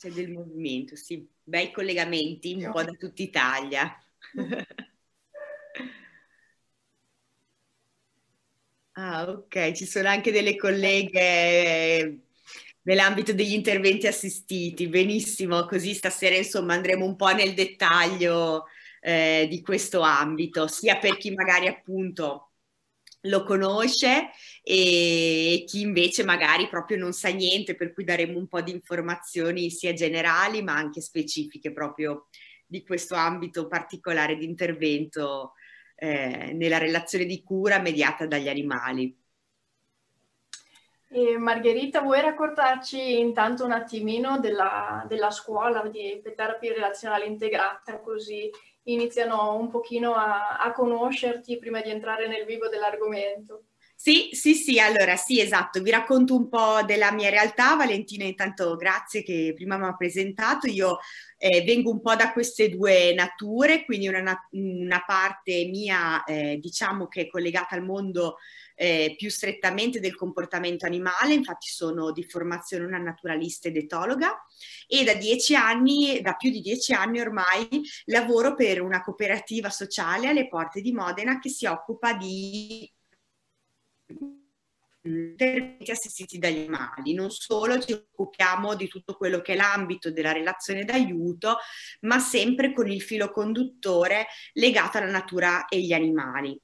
C'è del movimento, sì. Bei collegamenti un po' da tutta Italia. ah, ok, ci sono anche delle colleghe nell'ambito degli interventi assistiti. Benissimo, così stasera insomma andremo un po' nel dettaglio eh, di questo ambito, sia per chi magari appunto lo conosce e chi invece magari proprio non sa niente, per cui daremo un po' di informazioni sia generali ma anche specifiche proprio di questo ambito particolare di intervento eh, nella relazione di cura mediata dagli animali. E Margherita, vuoi raccontarci intanto un attimino della, della scuola di terapia relazionale integrata, così iniziano un pochino a, a conoscerti prima di entrare nel vivo dell'argomento? Sì, sì, sì, allora sì, esatto, vi racconto un po' della mia realtà. Valentina, intanto grazie che prima mi ha presentato. Io eh, vengo un po' da queste due nature, quindi una, una parte mia, eh, diciamo che è collegata al mondo eh, più strettamente del comportamento animale, infatti sono di formazione una naturalista ed etologa e da dieci anni, da più di dieci anni ormai, lavoro per una cooperativa sociale alle porte di Modena che si occupa di interventi assistiti dagli animali. Non solo ci occupiamo di tutto quello che è l'ambito della relazione d'aiuto, ma sempre con il filo conduttore legato alla natura e gli animali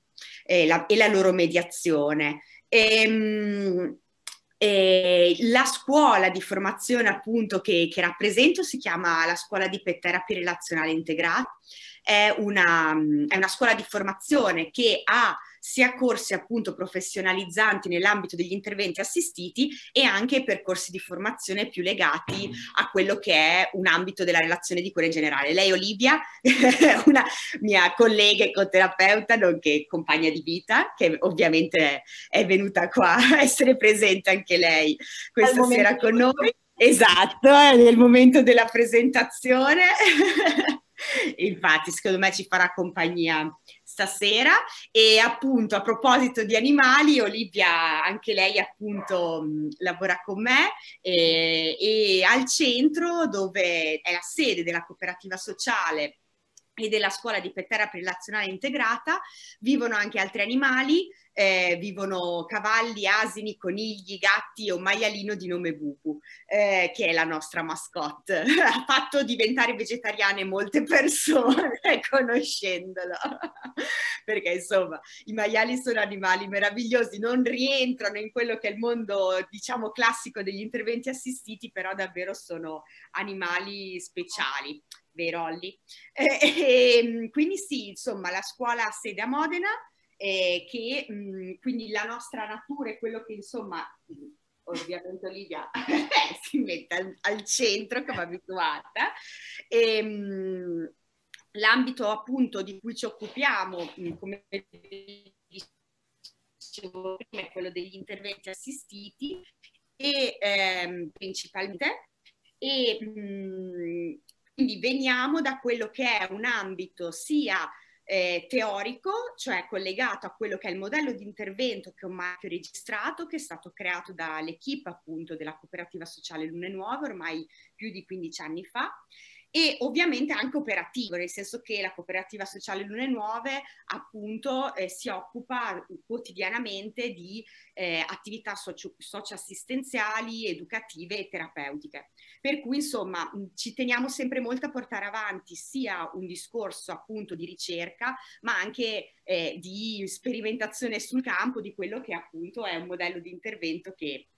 eh, la, e la loro mediazione. E, ehm, e la scuola di formazione appunto che, che, rappresento si chiama la scuola di pet therapy relazionale integrata, è una, è una scuola di formazione che ha sia corsi appunto professionalizzanti nell'ambito degli interventi assistiti e anche percorsi di formazione più legati a quello che è un ambito della relazione di cura in generale. Lei Olivia, una mia collega e coterapeuta, nonché compagna di vita, che ovviamente è venuta qua a essere presente anche lei questa sera con noi. Esatto, è nel momento della presentazione. Infatti, secondo me ci farà compagnia stasera. E appunto a proposito di animali, Olivia anche lei appunto mh, lavora con me e, e al centro dove è la sede della cooperativa sociale e della scuola di pet therapy relazionale integrata, vivono anche altri animali, eh, vivono cavalli, asini, conigli, gatti un maialino di nome Bubu, eh, che è la nostra mascotte. ha fatto diventare vegetariane molte persone conoscendolo, perché insomma i maiali sono animali meravigliosi, non rientrano in quello che è il mondo diciamo classico degli interventi assistiti, però davvero sono animali speciali vero Olli? Eh, eh, quindi sì, insomma, la scuola ha sede a Modena, eh, che mh, quindi la nostra natura è quello che insomma, ovviamente Olivia si mette al, al, centro come abituata. E, mh, l'ambito appunto di cui ci occupiamo, mh, come dicevo prima, è quello degli interventi assistiti e ehm, principalmente e mh, quindi veniamo da quello che è un ambito sia eh, teorico, cioè collegato a quello che è il modello di intervento che un marchio registrato che è stato creato dall'equipe appunto della cooperativa sociale Lune Nuove ormai più di 15 anni fa e ovviamente anche operativo, nel senso che la cooperativa sociale Lune Nuove appunto eh, si occupa quotidianamente di eh, attività socio- socioassistenziali, educative e terapeutiche. Per cui insomma ci teniamo sempre molto a portare avanti sia un discorso appunto di ricerca, ma anche eh, di sperimentazione sul campo di quello che appunto è un modello di intervento che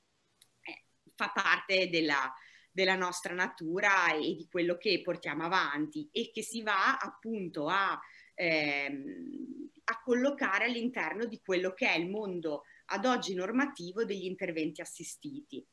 eh, fa parte della della nostra natura e di quello che portiamo avanti e che si va appunto a, ehm, a collocare all'interno di quello che è il mondo ad oggi normativo degli interventi assistiti.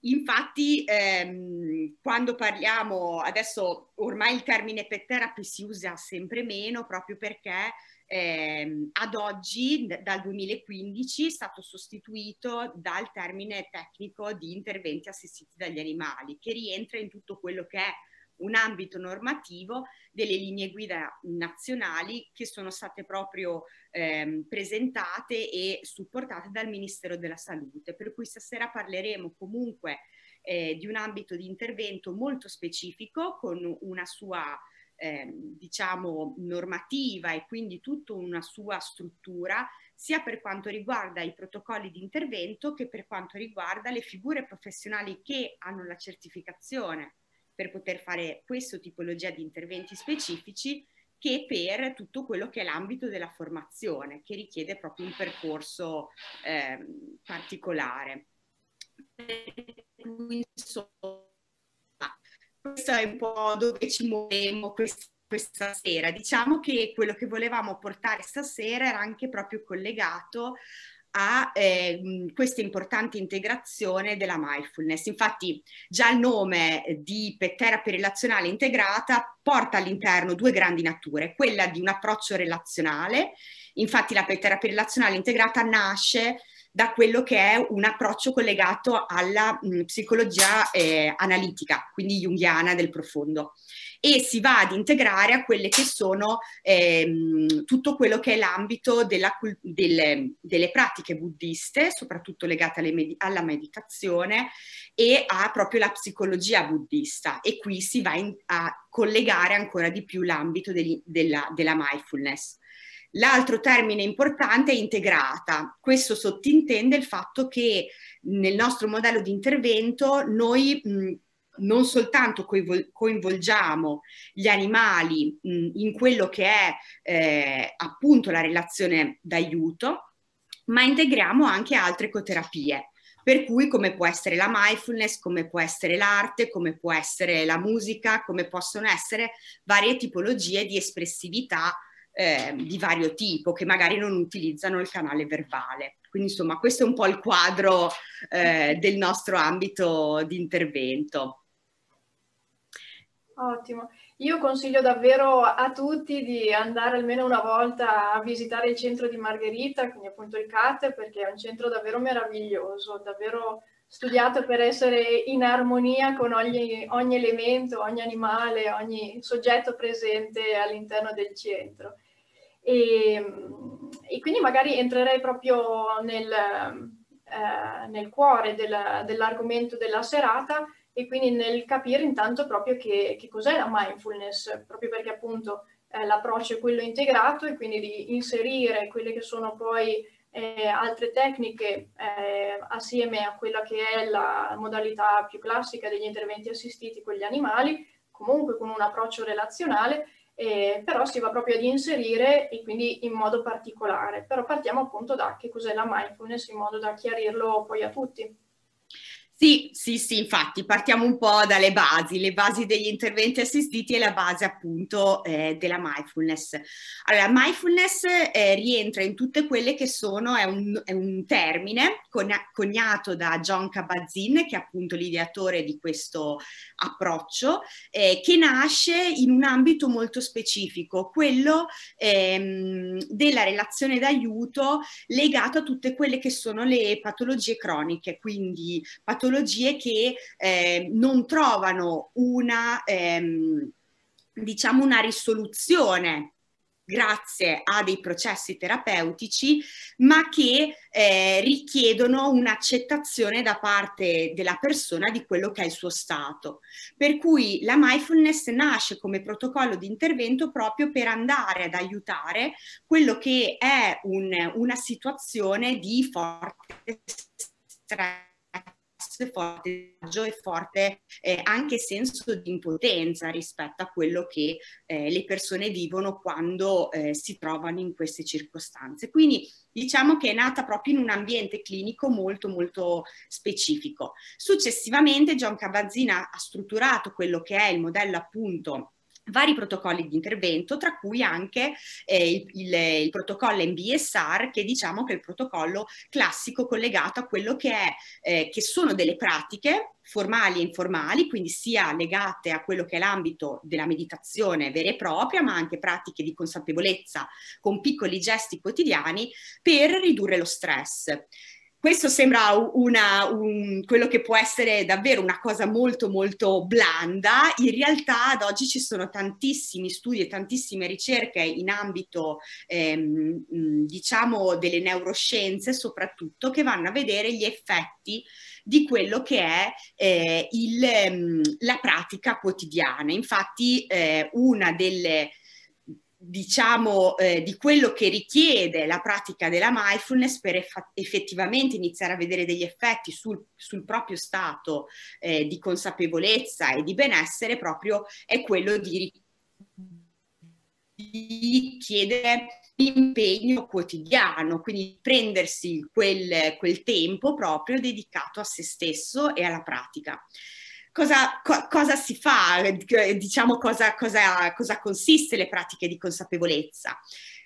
Infatti, ehm, quando parliamo, adesso ormai il termine pet therapy si usa sempre meno proprio perché eh, ad oggi, dal 2015, è stato sostituito dal termine tecnico di interventi assistiti dagli animali, che rientra in tutto quello che è un ambito normativo delle linee guida nazionali che sono state proprio ehm, presentate e supportate dal Ministero della Salute. Per cui stasera parleremo comunque eh, di un ambito di intervento molto specifico con una sua eh, diciamo normativa e quindi tutta una sua struttura sia per quanto riguarda i protocolli di intervento che per quanto riguarda le figure professionali che hanno la certificazione per poter fare questa tipologia di interventi specifici che per tutto quello che è l'ambito della formazione, che richiede proprio un percorso eh, particolare. Insomma, questo è un po' dove ci muoviamo questa, questa sera. Diciamo che quello che volevamo portare stasera era anche proprio collegato a eh, questa importante integrazione della mindfulness. Infatti già il nome di terapia relazionale integrata porta all'interno due grandi nature, quella di un approccio relazionale, infatti la terapia relazionale integrata nasce da quello che è un approccio collegato alla mh, psicologia eh, analitica, quindi junghiana del profondo e si va ad integrare a quelle che sono ehm, tutto quello che è l'ambito della, delle, delle, pratiche buddiste, soprattutto legate med- alla meditazione e a proprio la psicologia buddista e qui si va in, a collegare ancora di più l'ambito degli, della, della mindfulness. L'altro termine importante è integrata. Questo sottintende il fatto che nel nostro modello di intervento noi mh, non soltanto coinvolgiamo gli animali mh, in quello che è eh, appunto la relazione d'aiuto, ma integriamo anche altre ecoterapie. Per cui come può essere la mindfulness, come può essere l'arte, come può essere la musica, come possono essere varie tipologie di espressività eh, di vario tipo che magari non utilizzano il canale verbale. Quindi insomma questo è un po' il quadro eh, del nostro ambito di intervento. Ottimo. Io consiglio davvero a tutti di andare almeno una volta a visitare il centro di Margherita, quindi appunto il CAT, perché è un centro davvero meraviglioso, davvero studiato per essere in armonia con ogni, ogni elemento, ogni animale, ogni soggetto presente all'interno del centro. E, e quindi magari entrerei proprio nel, eh, nel cuore del, dell'argomento della serata e quindi nel capire intanto proprio che, che cos'è la mindfulness, proprio perché appunto eh, l'approccio è quello integrato e quindi di inserire quelle che sono poi eh, altre tecniche eh, assieme a quella che è la modalità più classica degli interventi assistiti con gli animali, comunque con un approccio relazionale, eh, però si va proprio ad inserire e quindi in modo particolare. Però partiamo appunto da che cos'è la mindfulness in modo da chiarirlo poi a tutti. Sì, sì, sì, infatti partiamo un po' dalle basi, le basi degli interventi assistiti e la base appunto eh, della mindfulness. Allora, mindfulness eh, rientra in tutte quelle che sono, è un, è un termine coniato da John Kabat-Zinn, che è appunto l'ideatore di questo approccio, eh, che nasce in un ambito molto specifico, quello ehm, della relazione d'aiuto legato a tutte quelle che sono le patologie croniche, quindi patologie patologie che eh, non trovano una, ehm, diciamo una risoluzione grazie a dei processi terapeutici, ma che eh, richiedono un'accettazione da parte della persona di quello che è il suo stato. Per cui la mindfulness nasce come protocollo di intervento proprio per andare ad aiutare quello che è un, una situazione di forte stress forte disagio e forte eh, anche senso di impotenza rispetto a quello che eh, le persone vivono quando eh, si trovano in queste circostanze. Quindi diciamo che è nata proprio in un ambiente clinico molto molto specifico. Successivamente John Cabazzina ha strutturato quello che è il modello appunto vari protocolli di intervento, tra cui anche eh, il, il, il, protocollo MBSR, che diciamo che è il protocollo classico collegato a quello che, è, eh, che sono delle pratiche formali e informali, quindi sia legate a quello che è l'ambito della meditazione vera e propria, ma anche pratiche di consapevolezza con piccoli gesti quotidiani per ridurre lo stress. Questo sembra una, un, quello che può essere davvero una cosa molto molto blanda, in realtà ad oggi ci sono tantissimi studi e tantissime ricerche in ambito ehm, diciamo delle neuroscienze soprattutto che vanno a vedere gli effetti di quello che è eh, il, la pratica quotidiana. Infatti eh, una delle diciamo, eh, di quello che richiede la pratica della mindfulness per eff- effettivamente iniziare a vedere degli effetti sul, sul proprio stato eh, di consapevolezza e di benessere proprio è quello di, di chiedere impegno quotidiano, quindi prendersi quel, quel tempo proprio dedicato a se stesso e alla pratica cosa, co- cosa si fa, diciamo cosa, cosa, cosa consiste le pratiche di consapevolezza.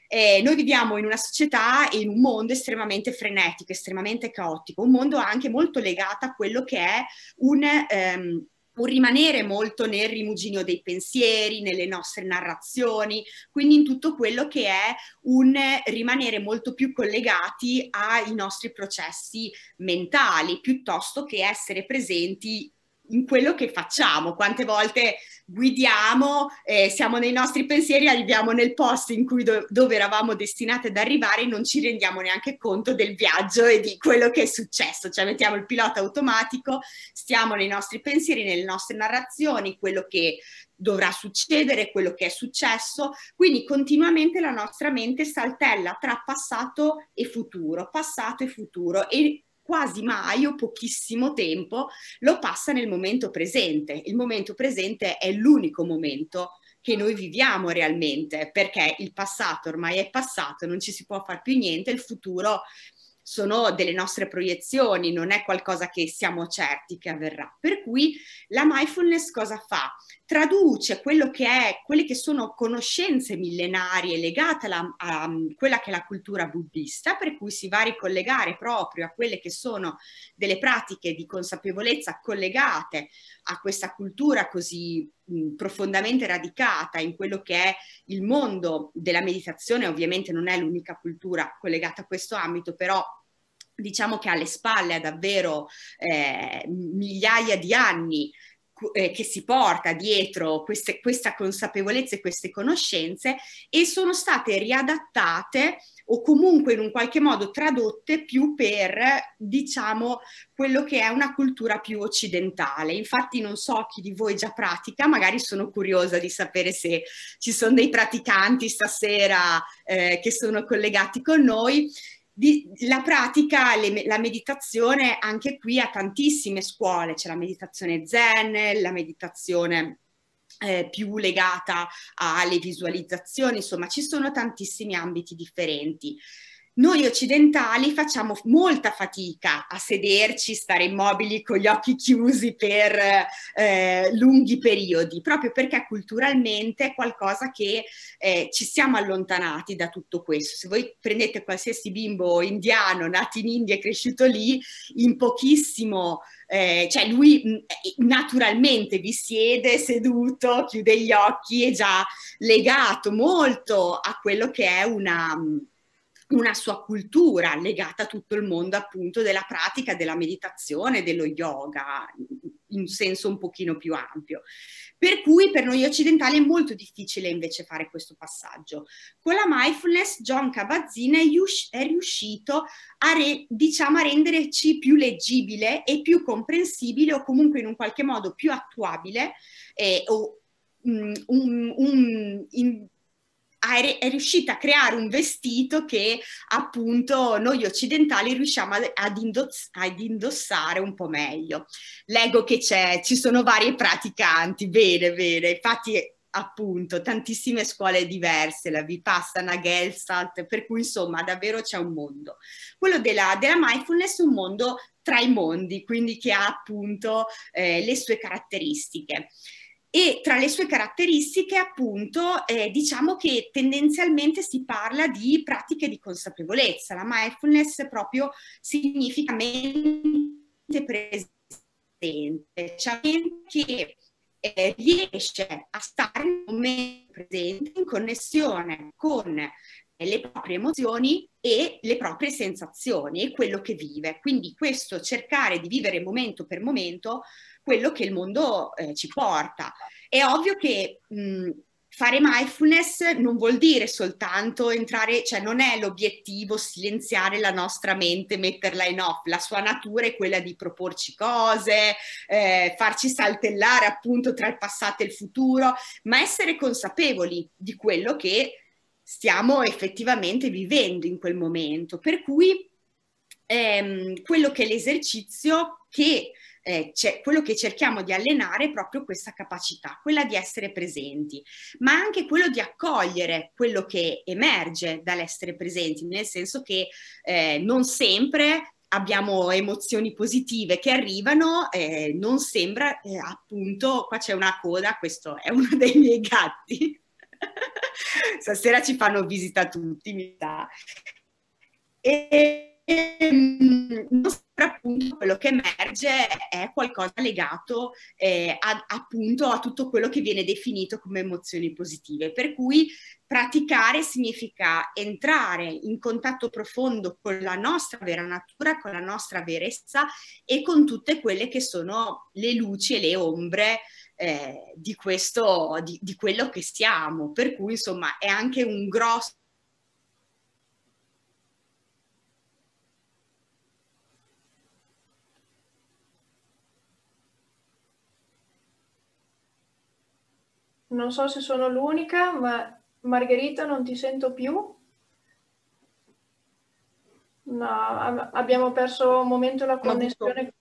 Eh, noi viviamo in una società e in un mondo estremamente frenetico, estremamente caotico, un mondo anche molto legato a quello che è un, um, un rimanere molto nel rimuginio dei pensieri, nelle nostre narrazioni, quindi in tutto quello che è un rimanere molto più collegati ai nostri processi mentali, piuttosto che essere presenti in quello che facciamo. Quante volte guidiamo, eh, siamo nei nostri pensieri, arriviamo nel posto in cui do- dove eravamo destinati ad arrivare e non ci rendiamo neanche conto del viaggio e di quello che è successo. Cioè mettiamo il pilota automatico, stiamo nei nostri pensieri, nelle nostre narrazioni, quello che dovrà succedere, quello che è successo, quindi continuamente la nostra mente saltella tra passato e futuro, passato e futuro e quasi mai o pochissimo tempo lo passa nel momento presente. Il momento presente è l'unico momento che noi viviamo realmente, perché il passato ormai è passato, non ci si può fare più niente, il futuro sono delle nostre proiezioni, non è qualcosa che siamo certi che avverrà. Per cui la mindfulness cosa fa? Traduce quello che è, quelle che sono conoscenze millenarie legate alla, a quella che è la cultura buddista, per cui si va a ricollegare proprio a quelle che sono delle pratiche di consapevolezza collegate a questa cultura così mh, profondamente radicata in quello che è il mondo della meditazione, ovviamente non è l'unica cultura collegata a questo ambito, però diciamo che alle spalle ha davvero eh, migliaia di anni eh, che si porta dietro queste, questa consapevolezza e queste conoscenze e sono state riadattate o comunque in un qualche modo tradotte più per, diciamo, quello che è una cultura più occidentale. Infatti non so chi di voi già pratica, magari sono curiosa di sapere se ci sono dei praticanti stasera eh, che sono collegati con noi di, la pratica, le, la meditazione anche qui ha tantissime scuole, c'è la meditazione zen, la meditazione eh, più legata alle visualizzazioni, insomma ci sono tantissimi ambiti differenti. Noi occidentali facciamo molta fatica a sederci, stare immobili con gli occhi chiusi per eh, lunghi periodi, proprio perché culturalmente è qualcosa che eh, ci siamo allontanati da tutto questo. Se voi prendete qualsiasi bimbo indiano nato in India e cresciuto lì, in pochissimo eh, cioè lui mh, naturalmente vi siede seduto, chiude gli occhi, è già legato molto a quello che è una, una sua cultura legata a tutto il mondo appunto della pratica della meditazione, dello yoga, in senso un pochino più ampio. Per cui per noi occidentali è molto difficile invece fare questo passaggio. Con la mindfulness John Kabat-Zinn è riuscito a, re, diciamo, a renderci più leggibile e più comprensibile o comunque in un qualche modo più attuabile eh, o um, un, un in, è riuscita a creare un vestito che appunto noi occidentali riusciamo ad, indoss- ad indossare un po' meglio. Leggo che c'è, ci sono vari praticanti, bene, bene, infatti appunto tantissime scuole diverse, la Vipassana, Gestalt, per cui insomma davvero c'è un mondo. Quello della, della mindfulness è un mondo tra i mondi, quindi che ha appunto eh, le sue caratteristiche e tra le sue caratteristiche appunto eh, diciamo che tendenzialmente si parla di pratiche di consapevolezza, la mindfulness proprio significa mente presente, cioè che eh, riesce a stare nel momento presente in connessione con le proprie emozioni e le proprie sensazioni e quello che vive. Quindi questo cercare di vivere momento per momento quello che il mondo eh, ci porta. È ovvio che mh, fare mindfulness non vuol dire soltanto entrare, cioè non è l'obiettivo silenziare la nostra mente, metterla in off, la sua natura è quella di proporci cose, eh, farci saltellare appunto tra il passato e il futuro, ma essere consapevoli di quello che stiamo effettivamente vivendo in quel momento. Per cui ehm, quello che l'esercizio che eh, quello che cerchiamo di allenare è proprio questa capacità, quella di essere presenti, ma anche quello di accogliere quello che emerge dall'essere presenti, nel senso che eh, non sempre abbiamo emozioni positive che arrivano, eh, non sembra eh, appunto, qua c'è una coda, questo è uno dei miei gatti. Stasera ci fanno visita tutti, mi sa. E, e non sempre appunto quello che emerge è qualcosa legato eh, a, appunto a tutto quello che viene definito come emozioni positive. Per cui praticare significa entrare in contatto profondo con la nostra vera natura, con la nostra verezza e con tutte quelle che sono le luci e le ombre eh, di questo, di, di quello che siamo. Per cui insomma è anche un grosso Non so se sono l'unica, ma Margherita non ti sento più. No, abbiamo perso un momento la connessione.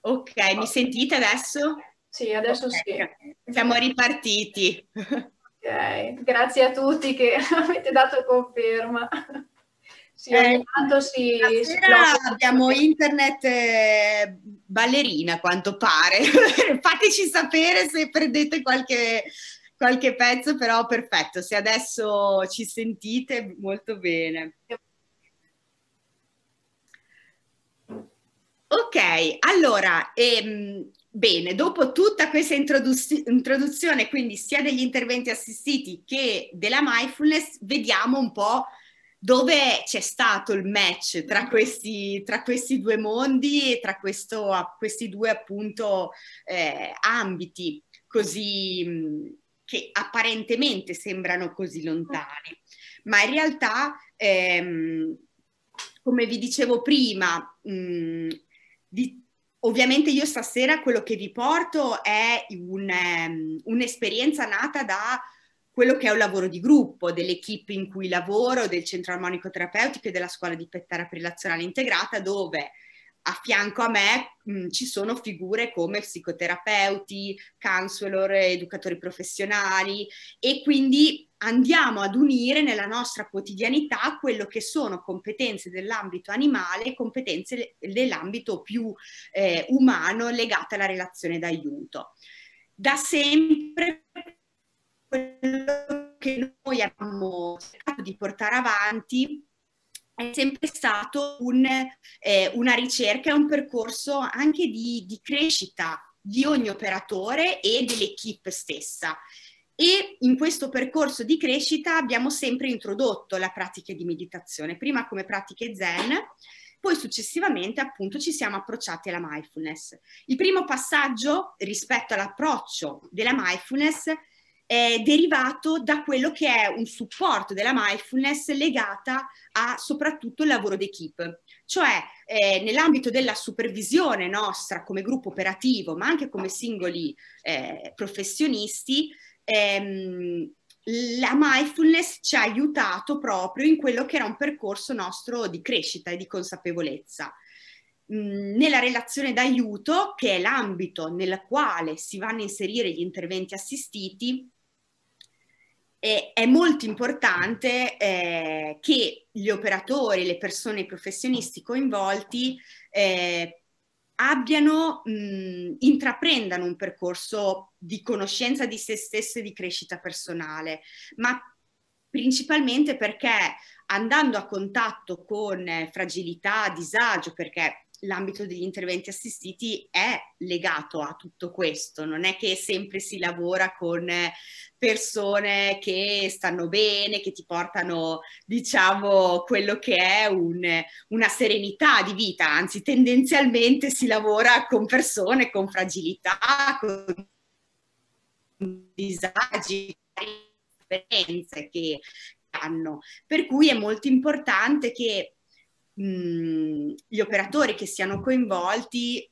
Ok, mi sentite adesso? Sì, adesso okay. sì. Siamo ripartiti. Ok, grazie a tutti che avete dato conferma. Sì, eh, si, abbiamo internet eh, ballerina a quanto pare. Fateci sapere se prendete qualche, qualche pezzo, però perfetto. Se adesso ci sentite molto bene. Ok, allora, ehm, bene, dopo tutta questa introduz- introduzione, quindi sia degli interventi assistiti che della mindfulness, vediamo un po' dove c'è stato il match tra questi, tra questi due mondi e tra questo, questi due appunto eh, ambiti così che apparentemente sembrano così lontani, ma in realtà, ehm, come vi dicevo prima, mh, di, ovviamente io stasera quello che vi porto è un, um, un'esperienza nata da quello che è un lavoro di gruppo, dell'equipe in cui lavoro, del centro armonico terapeutico e della scuola di terapia relazionale integrata, dove a fianco a me mh, ci sono figure come psicoterapeuti, counselor, educatori professionali e quindi andiamo ad unire nella nostra quotidianità quello che sono competenze dell'ambito animale e competenze dell'ambito più eh, umano legate alla relazione d'aiuto. Da sempre quello che noi abbiamo cercato di portare avanti è sempre stato un, eh, una ricerca un percorso anche di, di crescita di ogni operatore e dell'equipe stessa. E in questo percorso di crescita abbiamo sempre introdotto la pratica di meditazione, prima come pratiche zen, poi successivamente appunto ci siamo approcciati alla mindfulness. Il primo passaggio rispetto all'approccio della mindfulness è derivato da quello che è un supporto della mindfulness legata a soprattutto il lavoro d'equipe, cioè eh, nell'ambito della supervisione nostra come gruppo operativo, ma anche come singoli eh, professionisti, ehm, la mindfulness ci ha aiutato proprio in quello che era un percorso nostro di crescita e di consapevolezza. Mm, nella relazione d'aiuto, che è l'ambito nel quale si vanno a inserire gli interventi assistiti, eh, è molto importante eh, che gli operatori, le persone, i professionisti coinvolti eh, abbiano, mh, intraprendano un percorso di conoscenza di se stesse e di crescita personale, ma principalmente perché andando a contatto con fragilità, disagio, perché l'ambito degli interventi assistiti è legato a tutto questo, non è che sempre si lavora con persone che stanno bene, che ti portano, diciamo, quello che è un, una serenità di vita, anzi tendenzialmente si lavora con persone con fragilità, con disagi, differenze che hanno. Per cui è molto importante che mh, gli operatori che siano coinvolti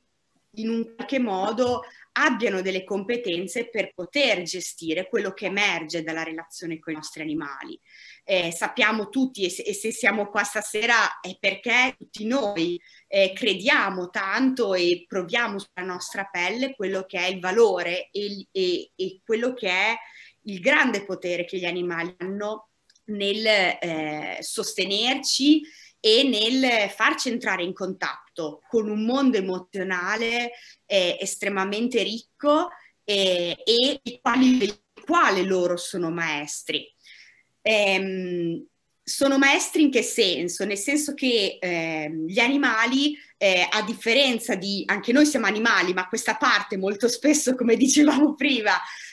in un qualche modo abbiano delle competenze per poter gestire quello che emerge dalla relazione con i nostri animali. Eh, sappiamo tutti, e se, e se, siamo qua stasera, è perché tutti noi eh, crediamo tanto e proviamo sulla nostra pelle quello che è il valore e, e, e quello che è il grande potere che gli animali hanno nel eh, sostenerci e nel farci entrare in contatto con un mondo emozionale eh, estremamente ricco eh, e il quale, quale, loro sono maestri. Ehm, sono maestri in che senso? Nel senso che eh, gli animali, eh, a differenza di, anche noi siamo animali, ma questa parte molto spesso, come dicevamo prima,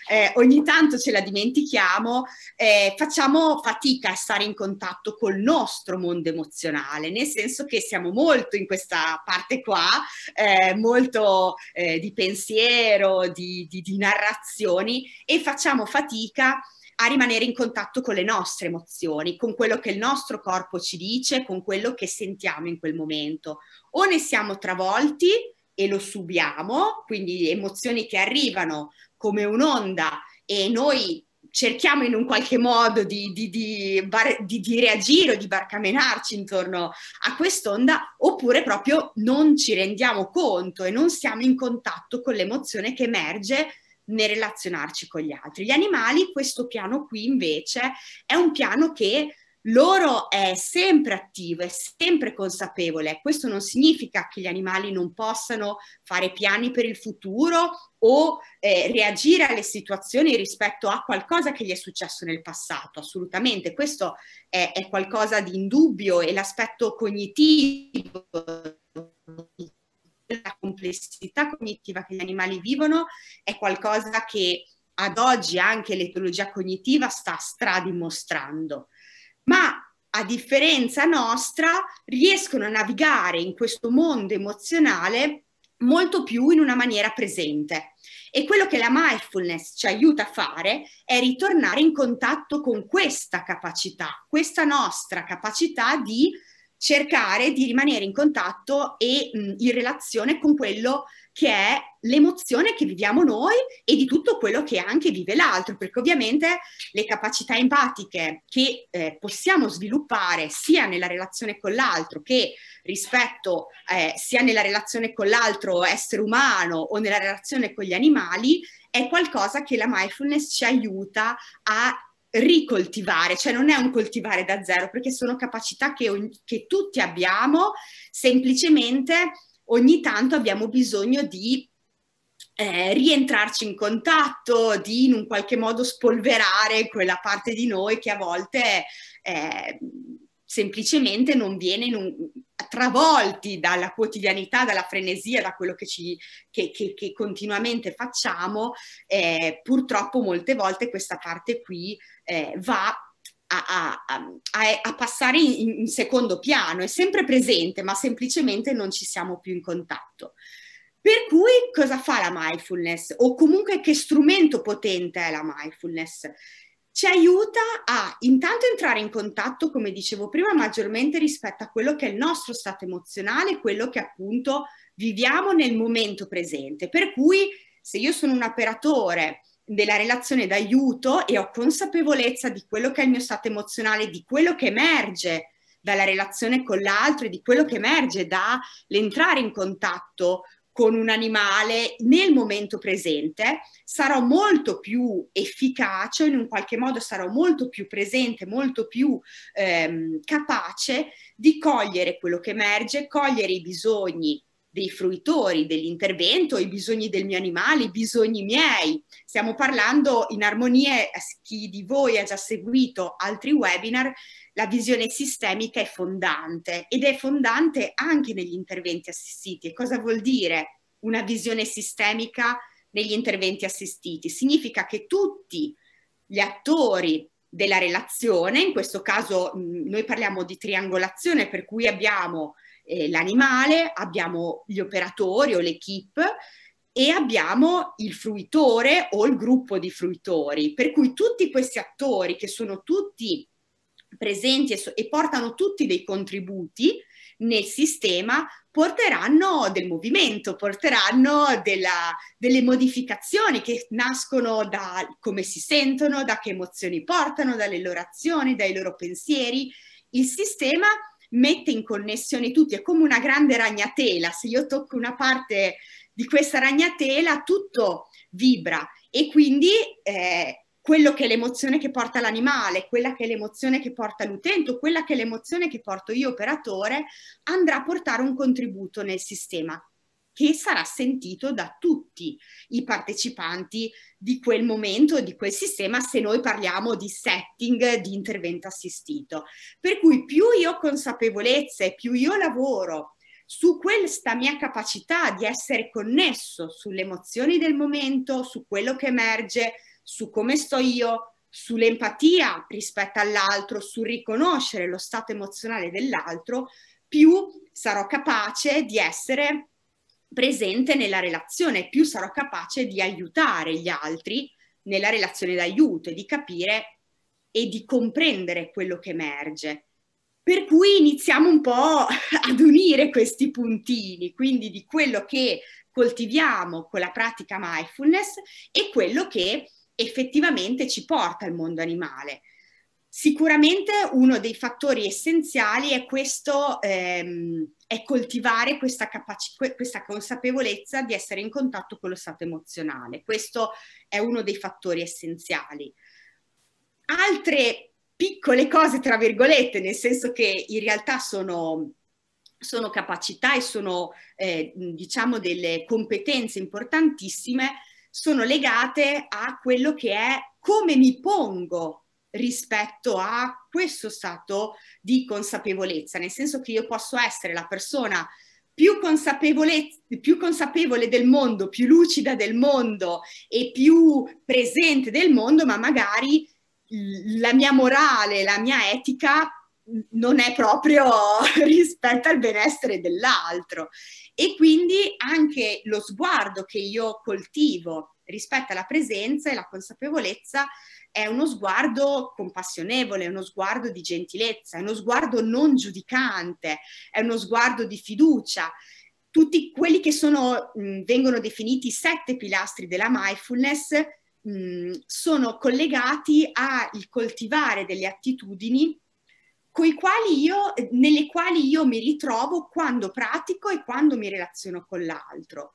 eh, ogni tanto ce la dimentichiamo, eh, facciamo fatica a stare in contatto col nostro mondo emozionale, nel senso che siamo molto in questa parte qua, eh, molto eh, di pensiero, di, di, di narrazioni e facciamo fatica a rimanere in contatto con le nostre emozioni, con quello che il nostro corpo ci dice, con quello che sentiamo in quel momento. O ne siamo travolti e lo subiamo, quindi emozioni che arrivano come un'onda e noi cerchiamo in un qualche modo di, di, di, di, reagire o di barcamenarci intorno a quest'onda, oppure proprio non ci rendiamo conto e non siamo in contatto con l'emozione che emerge nel relazionarci con gli altri. Gli animali, questo piano qui invece è un piano che loro è sempre attivo, è sempre consapevole. Questo non significa che gli animali non possano fare piani per il futuro o eh, reagire alle situazioni rispetto a qualcosa che gli è successo nel passato. Assolutamente, questo è, è qualcosa di indubbio e l'aspetto cognitivo la complessità cognitiva che gli animali vivono è qualcosa che ad oggi anche l'etologia cognitiva sta stradimostrando. Ma a differenza nostra riescono a navigare in questo mondo emozionale molto più in una maniera presente. E quello che la mindfulness ci aiuta a fare è ritornare in contatto con questa capacità, questa nostra capacità di cercare di rimanere in contatto e mh, in relazione con quello che è l'emozione che viviamo noi e di tutto quello che anche vive l'altro, perché ovviamente le capacità empatiche che eh, possiamo sviluppare sia nella relazione con l'altro che rispetto eh, sia nella relazione con l'altro essere umano o nella relazione con gli animali è qualcosa che la mindfulness ci aiuta a ricoltivare, cioè non è un coltivare da zero, perché sono capacità che, che tutti abbiamo, semplicemente ogni tanto abbiamo bisogno di eh, rientrarci in contatto, di in un qualche modo spolverare quella parte di noi che a volte eh, semplicemente non viene un, travolti dalla quotidianità, dalla frenesia, da quello che, ci, che, che, che continuamente facciamo, eh, purtroppo molte volte questa parte qui eh, va a, a, a, a, passare in, in, secondo piano, è sempre presente, ma semplicemente non ci siamo più in contatto. Per cui cosa fa la mindfulness? O comunque che strumento potente è la mindfulness? Ci aiuta a intanto entrare in contatto, come dicevo prima, maggiormente rispetto a quello che è il nostro stato emozionale, quello che appunto viviamo nel momento presente. Per cui se io sono un operatore della relazione d'aiuto e ho consapevolezza di quello che è il mio stato emozionale, di quello che emerge dalla relazione con l'altro e di quello che emerge dall'entrare in contatto con un animale nel momento presente, sarò molto più efficace, in un qualche modo sarò molto più presente, molto più ehm, capace di cogliere quello che emerge, cogliere i bisogni dei fruitori dell'intervento, i bisogni del mio animale, i bisogni miei. Stiamo parlando in armonia, chi di voi ha già seguito altri webinar, la visione sistemica è fondante ed è fondante anche negli interventi assistiti. E cosa vuol dire una visione sistemica negli interventi assistiti? Significa che tutti gli attori della relazione, in questo caso noi parliamo di triangolazione per cui abbiamo eh, l'animale, abbiamo gli operatori o l'equipe e abbiamo il fruitore o il gruppo di fruitori, per cui tutti questi attori che sono tutti presenti e, so- e portano tutti dei contributi nel sistema porteranno del movimento, porteranno della, delle modificazioni che nascono da come si sentono, da che emozioni portano, dalle loro azioni, dai loro pensieri. Il sistema mette in connessione tutti, è come una grande ragnatela, se io tocco una parte di questa ragnatela tutto vibra. E quindi eh, quello che è l'emozione che porta l'animale, quella che è l'emozione che porta l'utente, quella che è l'emozione che porto io operatore, andrà a portare un contributo nel sistema che sarà sentito da tutti i partecipanti di quel momento, di quel sistema, se noi parliamo di setting di intervento assistito. Per cui più io consapevolezza e più io lavoro su questa mia capacità di essere connesso sulle emozioni del momento, su quello che emerge, su come sto io, sull'empatia rispetto all'altro, sul riconoscere lo stato emozionale dell'altro, più sarò capace di essere presente nella relazione, più sarò capace di aiutare gli altri nella relazione d'aiuto e di capire e di comprendere quello che emerge. Per cui iniziamo un po' ad unire questi puntini, quindi di quello che coltiviamo con la pratica mindfulness e quello che effettivamente ci porta al mondo animale. Sicuramente uno dei fattori essenziali è questo, ehm, è coltivare questa, capac- questa consapevolezza di essere in contatto con lo stato emozionale. Questo è uno dei fattori essenziali. Altre piccole cose, tra virgolette, nel senso che in realtà sono, sono capacità e sono, eh, diciamo, delle competenze importantissime, sono legate a quello che è come mi pongo rispetto a questo stato di consapevolezza, nel senso che io posso essere la persona più più consapevole del mondo, più lucida del mondo e più presente del mondo, ma magari la mia morale, la mia etica non è proprio rispetto al benessere dell'altro. E quindi anche lo sguardo che io coltivo rispetto alla presenza e la consapevolezza è uno sguardo compassionevole, è uno sguardo di gentilezza, è uno sguardo non giudicante, è uno sguardo di fiducia. Tutti quelli che sono, mh, vengono definiti i sette pilastri della mindfulness mh, sono collegati al coltivare delle attitudini io, nelle quali io mi ritrovo quando pratico e quando mi relaziono con l'altro.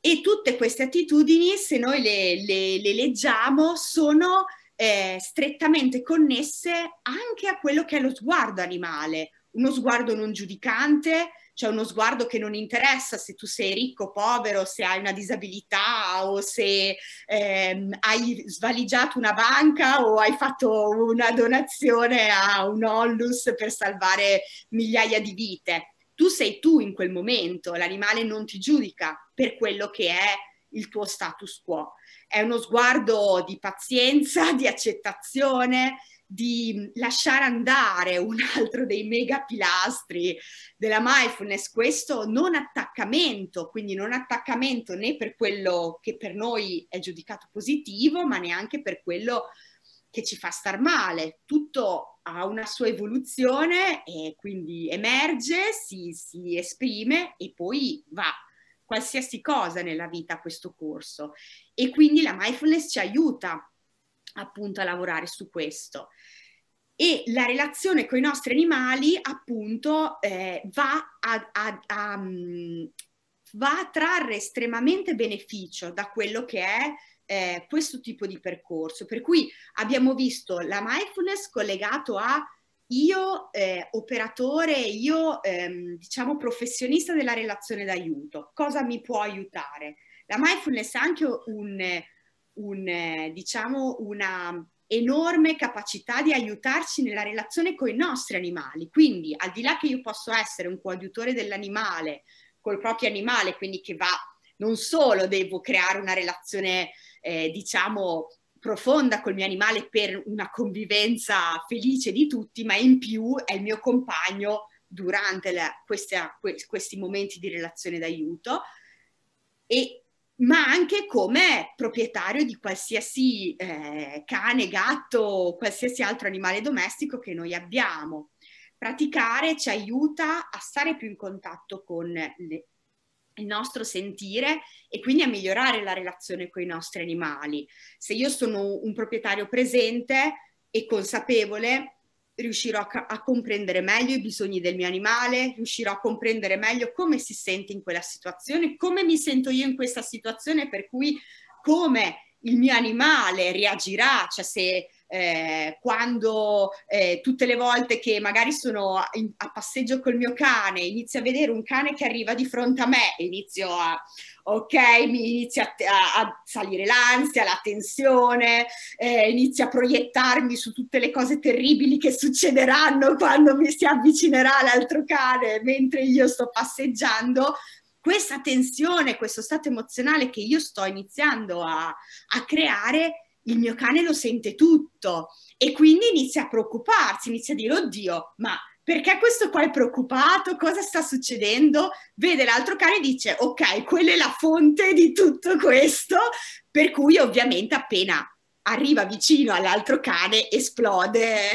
E tutte queste attitudini, se noi le, le, le leggiamo, sono eh, strettamente connesse anche a quello che è lo sguardo animale, uno sguardo non giudicante, cioè uno sguardo che non interessa se tu sei ricco o povero, se hai una disabilità o se ehm, hai svaligiato una banca o hai fatto una donazione a un Onlus per salvare migliaia di vite. Tu sei tu in quel momento, l'animale non ti giudica per quello che è il tuo status quo è uno sguardo di pazienza, di accettazione, di lasciare andare un altro dei mega pilastri della mindfulness, questo non attaccamento, quindi non attaccamento né per quello che per noi è giudicato positivo, ma neanche per quello che ci fa star male. Tutto ha una sua evoluzione e quindi emerge, si, si esprime e poi va qualsiasi cosa nella vita questo corso e quindi la mindfulness ci aiuta appunto a lavorare su questo. E la relazione con i nostri animali appunto eh, va, a, a, a, mm, va a trarre estremamente beneficio da quello che è eh, questo tipo di percorso. Per cui abbiamo visto la mindfulness collegato a io eh, operatore, io ehm, diciamo professionista della relazione d'aiuto, cosa mi può aiutare? La mindfulness ha anche un, un, diciamo, una enorme capacità di aiutarci nella relazione con i nostri animali. Quindi, al di là che io posso essere un coadiutore dell'animale col proprio animale, quindi che va non solo devo creare una relazione, eh, diciamo, profonda col mio animale per una convivenza felice di tutti, ma in più è il mio compagno durante la, questa, questi momenti di relazione d'aiuto. E ma anche come proprietario di qualsiasi eh, cane, gatto, qualsiasi altro animale domestico che noi abbiamo. Praticare ci aiuta a stare più in contatto con le, il nostro sentire e quindi a migliorare la relazione con i nostri animali. Se io sono un proprietario presente e consapevole, riuscirò a, a, comprendere meglio i bisogni del mio animale, riuscirò a comprendere meglio come si sente in quella situazione, come mi sento io in questa situazione, per cui come il mio animale reagirà, cioè se eh, quando eh, tutte le volte che magari sono in, a passeggio col mio cane, inizio a vedere un cane che arriva di fronte a me, inizio a, ok, mi inizia a, a salire l'ansia, la tensione, eh, inizio a proiettarmi su tutte le cose terribili che succederanno quando mi si avvicinerà l'altro cane mentre io sto passeggiando, questa tensione, questo stato emozionale che io sto iniziando a, a creare il mio cane lo sente tutto e quindi inizia a preoccuparsi, inizia a dire oddio, ma perché questo qua è preoccupato? Cosa sta succedendo? Vede l'altro cane e dice ok, quella è la fonte di tutto questo, per cui ovviamente appena arriva vicino all'altro cane esplode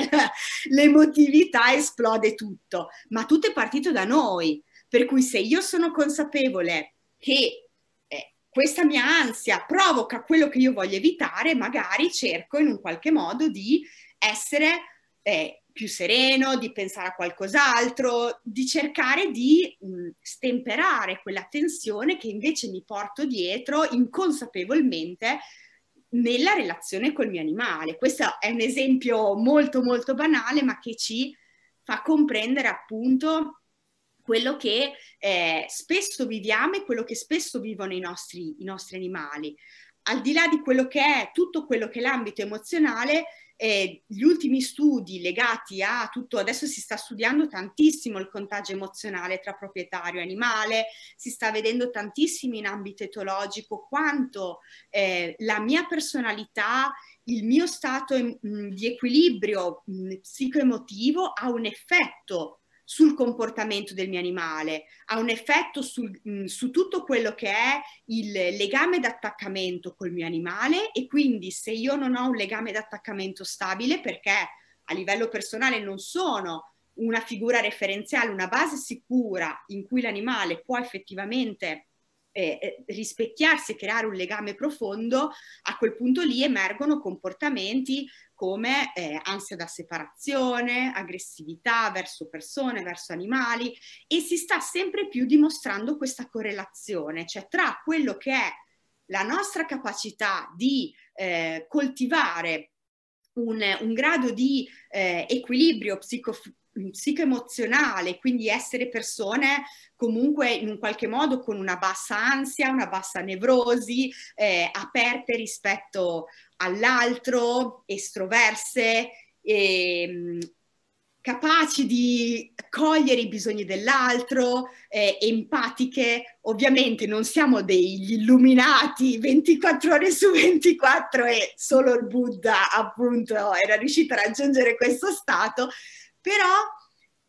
l'emotività, esplode tutto, ma tutto è partito da noi, per cui se io sono consapevole che questa mia ansia provoca quello che io voglio evitare, magari cerco in un qualche modo di essere eh, più sereno, di pensare a qualcos'altro, di cercare di mh, stemperare quella tensione che invece mi porto dietro inconsapevolmente nella relazione col mio animale. Questo è un esempio molto molto banale, ma che ci fa comprendere appunto quello che eh, spesso viviamo e quello che spesso vivono i nostri, i nostri animali. Al di là di quello che è tutto quello che è l'ambito emozionale, eh, gli ultimi studi legati a tutto, adesso si sta studiando tantissimo il contagio emozionale tra proprietario e animale, si sta vedendo tantissimo in ambito etologico quanto eh, la mia personalità, il mio stato mh, mm, di equilibrio mh, psicoemotivo ha un effetto sul comportamento del mio animale, ha un effetto sul, mh, su tutto quello che è il legame d'attaccamento col mio animale e quindi se io non ho un legame d'attaccamento stabile perché a livello personale non sono una figura referenziale, una base sicura in cui l'animale può effettivamente eh, eh, rispecchiarsi e creare un legame profondo, a quel punto lì emergono comportamenti come eh, ansia da separazione, aggressività verso persone, verso animali e si sta sempre più dimostrando questa correlazione, cioè tra quello che è la nostra capacità di eh, coltivare un, un, grado di eh, equilibrio psico- psicoemozionale, quindi essere persone comunque in un qualche modo con una bassa ansia, una bassa nevrosi, eh, aperte rispetto all'altro, estroverse, eh, capaci di cogliere i bisogni dell'altro, eh, empatiche. Ovviamente non siamo degli illuminati 24 ore su 24 e solo il Buddha appunto era riuscito a raggiungere questo stato, però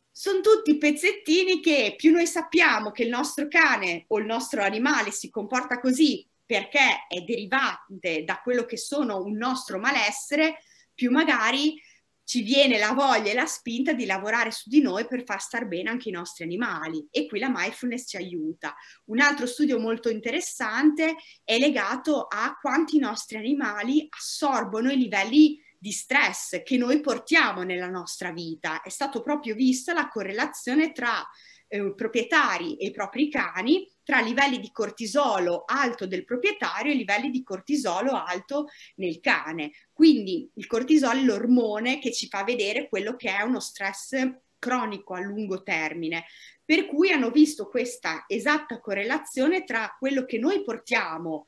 sono tutti pezzettini che più noi sappiamo che il nostro cane o il nostro animale si comporta così perché è derivante da quello che sono un nostro malessere, più magari ci viene la voglia e la spinta di lavorare su di noi per far star bene anche i nostri animali e qui la mindfulness ci aiuta. Un altro studio molto interessante è legato a quanti i nostri animali assorbono i livelli di stress che noi portiamo nella nostra vita. È stato proprio vista la correlazione tra eh, proprietari e propri cani tra livelli di cortisolo alto del proprietario e livelli di cortisolo alto nel cane. Quindi il cortisolo è l'ormone che ci fa vedere quello che è uno stress cronico a lungo termine, per cui hanno visto questa esatta correlazione tra quello che noi portiamo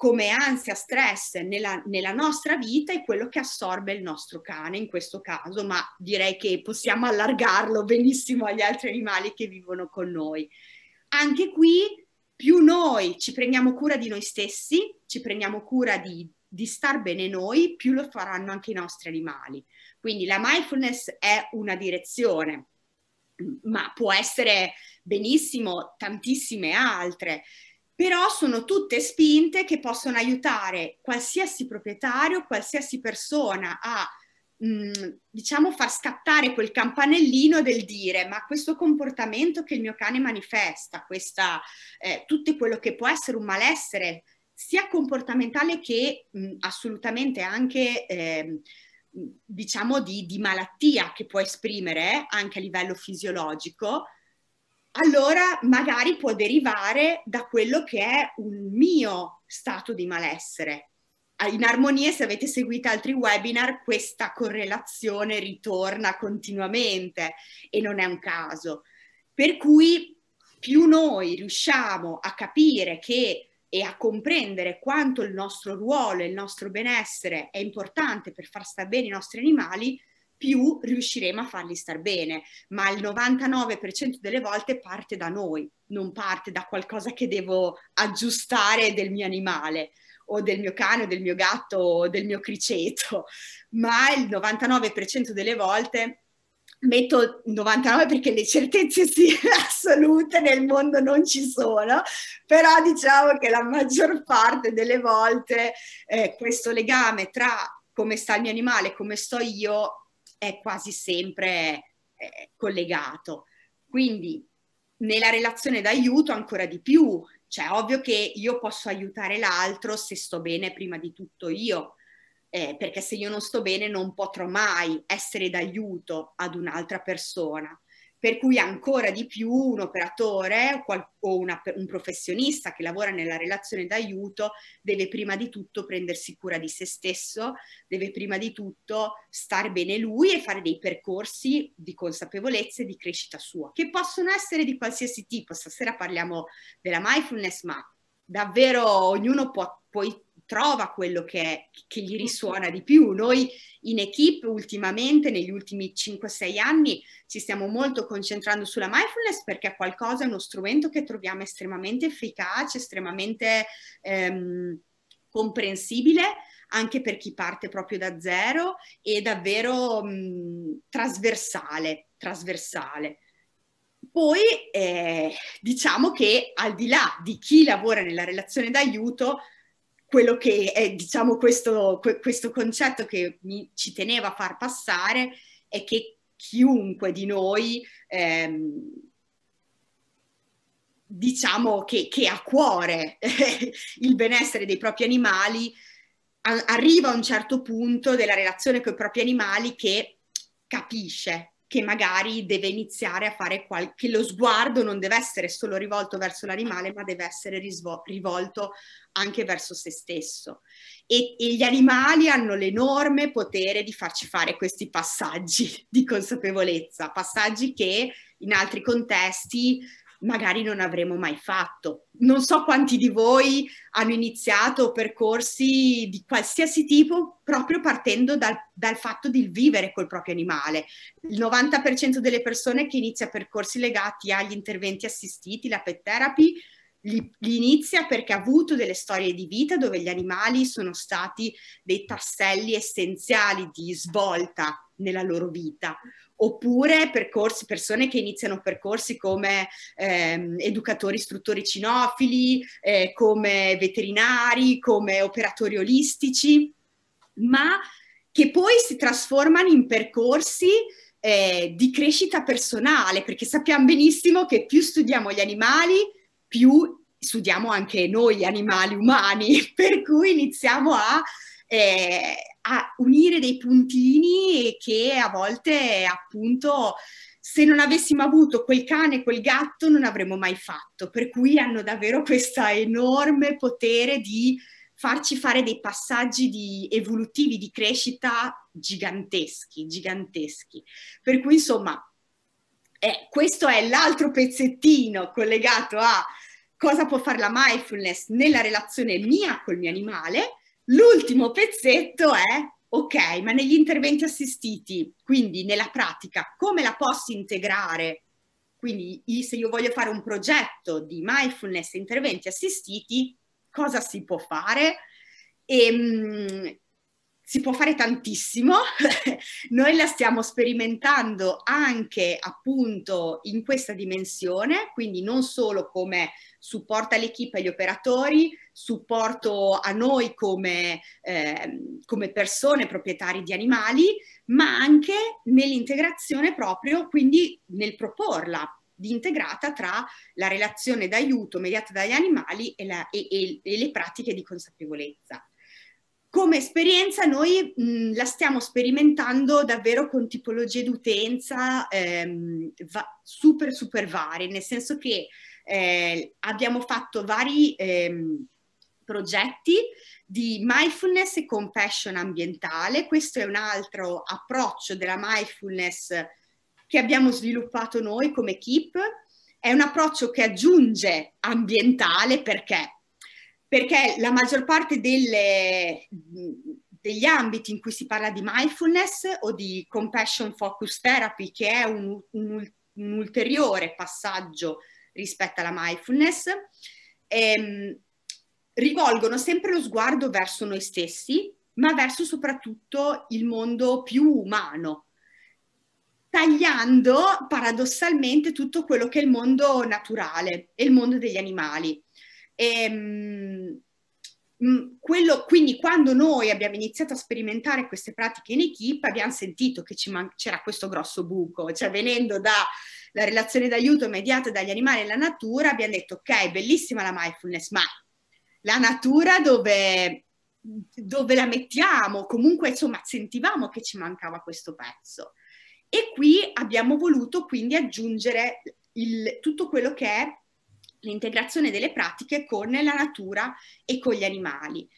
come ansia, stress nella, nella, nostra vita e quello che assorbe il nostro cane in questo caso, ma direi che possiamo allargarlo benissimo agli altri animali che vivono con noi. Anche qui, più noi ci prendiamo cura di noi stessi, ci prendiamo cura di, di star bene noi, più lo faranno anche i nostri animali. Quindi la mindfulness è una direzione, ma può essere benissimo tantissime altre però sono tutte spinte che possono aiutare qualsiasi proprietario, qualsiasi persona a mh, diciamo far scattare quel campanellino del dire ma questo comportamento che il mio cane manifesta, questa, eh, tutto quello che può essere un malessere sia comportamentale che mh, assolutamente anche eh, diciamo di, di, malattia che può esprimere eh, anche a livello fisiologico, allora magari può derivare da quello che è un mio stato di malessere. In armonia, se avete seguito altri webinar, questa correlazione ritorna continuamente e non è un caso. Per cui più noi riusciamo a capire che e a comprendere quanto il nostro ruolo e il nostro benessere è importante per far stare bene i nostri animali, più riusciremo a farli star bene, ma il 99% delle volte parte da noi, non parte da qualcosa che devo aggiustare del mio animale o del mio cane o del mio gatto o del mio criceto, ma il 99% delle volte metto 99 perché le certezze sì, assolute nel mondo non ci sono, però diciamo che la maggior parte delle volte eh, questo legame tra come sta il mio animale come sto io è quasi sempre eh, collegato. Quindi nella relazione d'aiuto ancora di più, cioè ovvio che io posso aiutare l'altro se sto bene prima di tutto io, eh, perché se io non sto bene non potrò mai essere d'aiuto ad un'altra persona per cui ancora di più un operatore o una, un professionista che lavora nella relazione d'aiuto deve prima di tutto prendersi cura di se stesso, deve prima di tutto stare bene lui e fare dei percorsi di consapevolezza e di crescita sua, che possono essere di qualsiasi tipo. Stasera parliamo della mindfulness, ma davvero ognuno può poi trova quello che, è, che gli risuona di più. Noi in equip ultimamente, negli ultimi 5-6 anni, ci stiamo molto concentrando sulla mindfulness perché è qualcosa, è uno strumento che troviamo estremamente efficace, estremamente ehm, comprensibile anche per chi parte proprio da zero e davvero mh, trasversale, trasversale. Poi eh, diciamo che al di là di chi lavora nella relazione d'aiuto, quello che è, diciamo, questo, questo concetto che mi, ci teneva a far passare è che chiunque di noi, ehm, diciamo che, che ha a cuore il benessere dei propri animali, a, arriva a un certo punto della relazione con i propri animali che capisce che magari deve iniziare a fare qualche, lo sguardo non deve essere solo rivolto verso l'animale, ma deve essere risvo- rivolto anche verso se stesso. E, e gli animali hanno l'enorme potere di farci fare questi passaggi di consapevolezza, passaggi che in altri contesti magari non avremmo mai fatto. Non so quanti di voi hanno iniziato percorsi di qualsiasi tipo proprio partendo dal, dal fatto di vivere col proprio animale. Il 90% delle persone che inizia percorsi legati agli interventi assistiti, la pet therapy, li, li, inizia perché ha avuto delle storie di vita dove gli animali sono stati dei tasselli essenziali di svolta nella loro vita oppure percorsi, persone che iniziano percorsi come ehm, educatori istruttori cinofili, eh, come veterinari, come operatori olistici, ma che poi si trasformano in percorsi eh, di crescita personale, perché sappiamo benissimo che più studiamo gli animali, più studiamo anche noi animali umani, per cui iniziamo a eh, a unire dei puntini che a volte appunto se non avessimo avuto quel cane, quel gatto, non avremmo mai fatto. Per cui hanno davvero questo enorme potere di farci fare dei passaggi di evolutivi di crescita giganteschi, giganteschi. Per cui insomma, eh, questo è l'altro pezzettino collegato a cosa può fare la mindfulness nella relazione mia col mio animale. L'ultimo pezzetto è ok, ma negli interventi assistiti, quindi nella pratica, come la posso integrare? Quindi se io voglio fare un progetto di mindfulness e interventi assistiti, cosa si può fare? E, ehm, si può fare tantissimo, noi la stiamo sperimentando anche appunto in questa dimensione, quindi non solo come supporto all'equipe e agli operatori, supporto a noi come, eh, come persone proprietari di animali, ma anche nell'integrazione proprio, quindi nel proporla di integrata tra la relazione d'aiuto mediata dagli animali e, la, e, e, e le pratiche di consapevolezza. Come esperienza noi mh, la stiamo sperimentando davvero con tipologie d'utenza ehm, va, super super varie, nel senso che eh, abbiamo fatto vari ehm, progetti di mindfulness e compassion ambientale. Questo è un altro approccio della mindfulness che abbiamo sviluppato noi come Keep. È un approccio che aggiunge ambientale perché perché la maggior parte delle, degli ambiti in cui si parla di mindfulness o di compassion focus therapy, che è un, un, un ulteriore passaggio rispetto alla mindfulness, ehm, rivolgono sempre lo sguardo verso noi stessi, ma verso soprattutto il mondo più umano, tagliando paradossalmente tutto quello che è il mondo naturale e il mondo degli animali. E, ehm, quello, quindi quando noi abbiamo iniziato a sperimentare queste pratiche in equipe abbiamo sentito che man- c'era questo grosso buco, cioè venendo dalla relazione d'aiuto immediata dagli animali e alla natura abbiamo detto ok, bellissima la mindfulness, ma la natura dove, dove la mettiamo? Comunque insomma sentivamo che ci mancava questo pezzo. E qui abbiamo voluto quindi aggiungere il, tutto quello che è l'integrazione delle pratiche con la natura e con gli animali.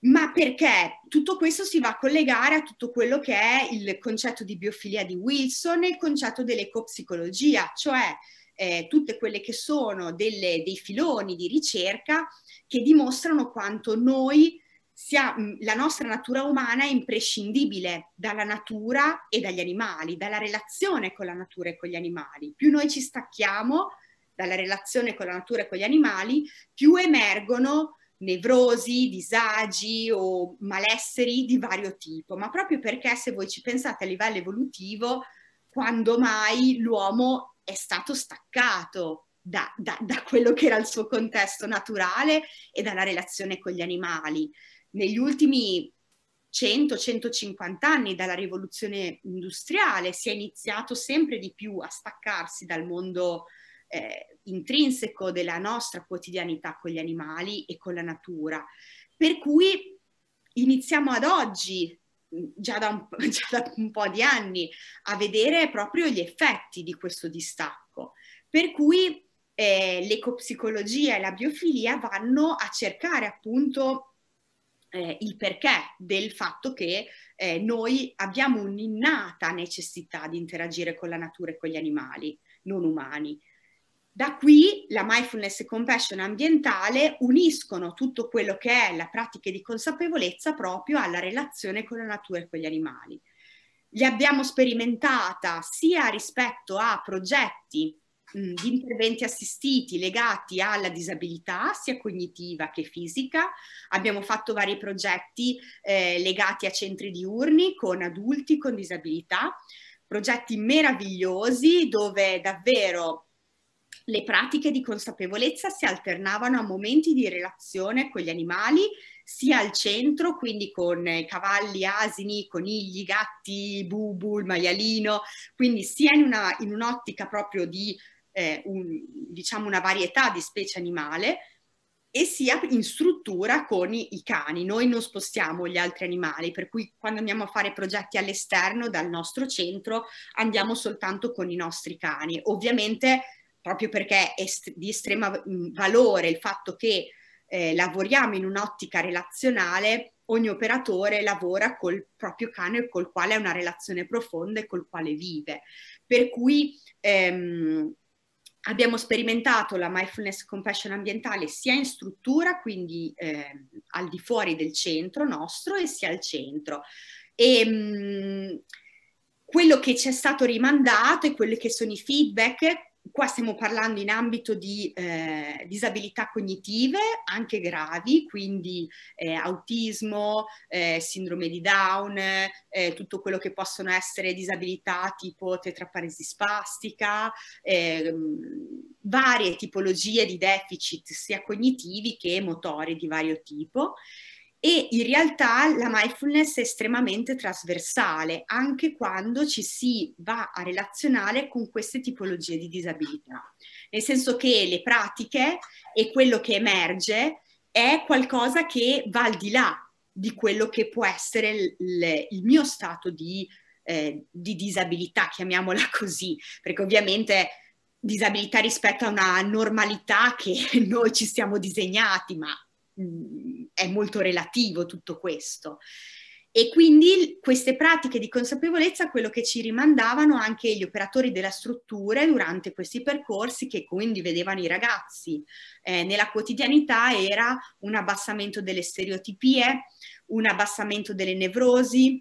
Ma perché tutto questo si va a collegare a tutto quello che è il concetto di biofilia di Wilson e il concetto dell'ecopsicologia, cioè eh, tutte quelle che sono delle, dei filoni di ricerca che dimostrano quanto noi sia, la nostra natura umana è imprescindibile dalla natura e dagli animali, dalla relazione con la natura e con gli animali. Più noi ci stacchiamo, dalla relazione con la natura e con gli animali, più emergono nevrosi, disagi o malesseri di vario tipo, ma proprio perché se voi ci pensate a livello evolutivo, quando mai l'uomo è stato staccato da, da, da, quello che era il suo contesto naturale e dalla relazione con gli animali. Negli ultimi 100-150 anni dalla rivoluzione industriale si è iniziato sempre di più a staccarsi dal mondo eh, intrinseco della nostra quotidianità con gli animali e con la natura. Per cui iniziamo ad oggi, già da un, già da un po' di anni, a vedere proprio gli effetti di questo distacco. Per cui eh, l'ecopsicologia e la biofilia vanno a cercare appunto eh, il perché del fatto che eh, noi abbiamo un'innata necessità di interagire con la natura e con gli animali non umani. Da qui la mindfulness e compassion ambientale uniscono tutto quello che è la pratica di consapevolezza proprio alla relazione con la natura e con gli animali. Li abbiamo sperimentata sia rispetto a progetti mh, di interventi assistiti legati alla disabilità, sia cognitiva che fisica. Abbiamo fatto vari progetti eh, legati a centri diurni con adulti con disabilità, progetti meravigliosi dove davvero le pratiche di consapevolezza si alternavano a momenti di relazione con gli animali, sia al centro, quindi con cavalli, asini, conigli, gatti, bubu, il maialino, quindi sia in, una, in un'ottica proprio di eh, un, diciamo una varietà di specie animale, e sia in struttura con i, i, cani. Noi non spostiamo gli altri animali, per cui quando andiamo a fare progetti all'esterno dal nostro centro andiamo soltanto con i nostri cani. Ovviamente proprio perché è di estremo valore il fatto che eh, lavoriamo in un'ottica relazionale, ogni operatore lavora col proprio cane col quale ha una relazione profonda e col quale vive. Per cui ehm, abbiamo sperimentato la mindfulness compassion ambientale sia in struttura, quindi eh, al di fuori del centro nostro, e sia al centro. E, mh, quello che ci è stato rimandato e quelli che sono i feedback qua stiamo parlando in ambito di eh, disabilità cognitive, anche gravi, quindi eh, autismo, eh, sindrome di Down, eh, tutto quello che possono essere disabilità tipo tetraparesi spastica, ehm, varie tipologie di deficit sia cognitivi che motori di vario tipo e in realtà la mindfulness è estremamente trasversale anche quando ci si va a relazionare con queste tipologie di disabilità, nel senso che le pratiche e quello che emerge è qualcosa che va al di là di quello che può essere il, il mio stato di, eh, di disabilità, chiamiamola così, perché ovviamente disabilità rispetto a una normalità che noi ci siamo disegnati, ma è molto relativo tutto questo. E quindi queste pratiche di consapevolezza, quello che ci rimandavano anche gli operatori della struttura durante questi percorsi, che quindi vedevano i ragazzi eh, nella quotidianità, era un abbassamento delle stereotipie, un abbassamento delle nevrosi,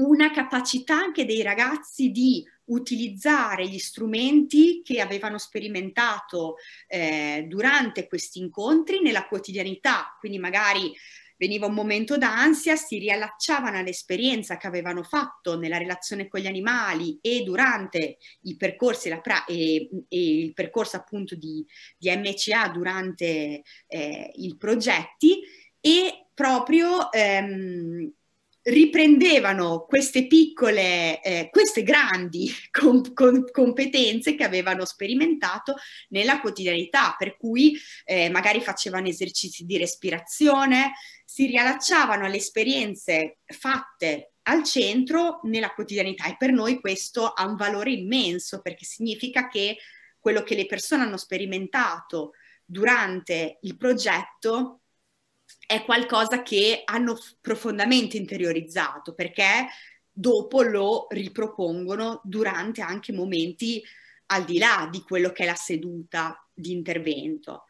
una capacità anche dei ragazzi di utilizzare gli strumenti che avevano sperimentato eh, durante questi incontri nella quotidianità, quindi magari veniva un momento d'ansia, si riallacciavano all'esperienza che avevano fatto nella relazione con gli animali e durante i percorsi pra- e, e, il percorso appunto di, di MCA durante eh, i progetti e proprio ehm, riprendevano queste piccole, eh, queste grandi com- com- competenze che avevano sperimentato nella quotidianità, per cui eh, magari facevano esercizi di respirazione, si riallacciavano alle esperienze fatte al centro nella quotidianità e per noi questo ha un valore immenso perché significa che quello che le persone hanno sperimentato durante il progetto è qualcosa che hanno profondamente interiorizzato perché dopo lo ripropongono durante anche momenti al di là di quello che è la seduta di intervento.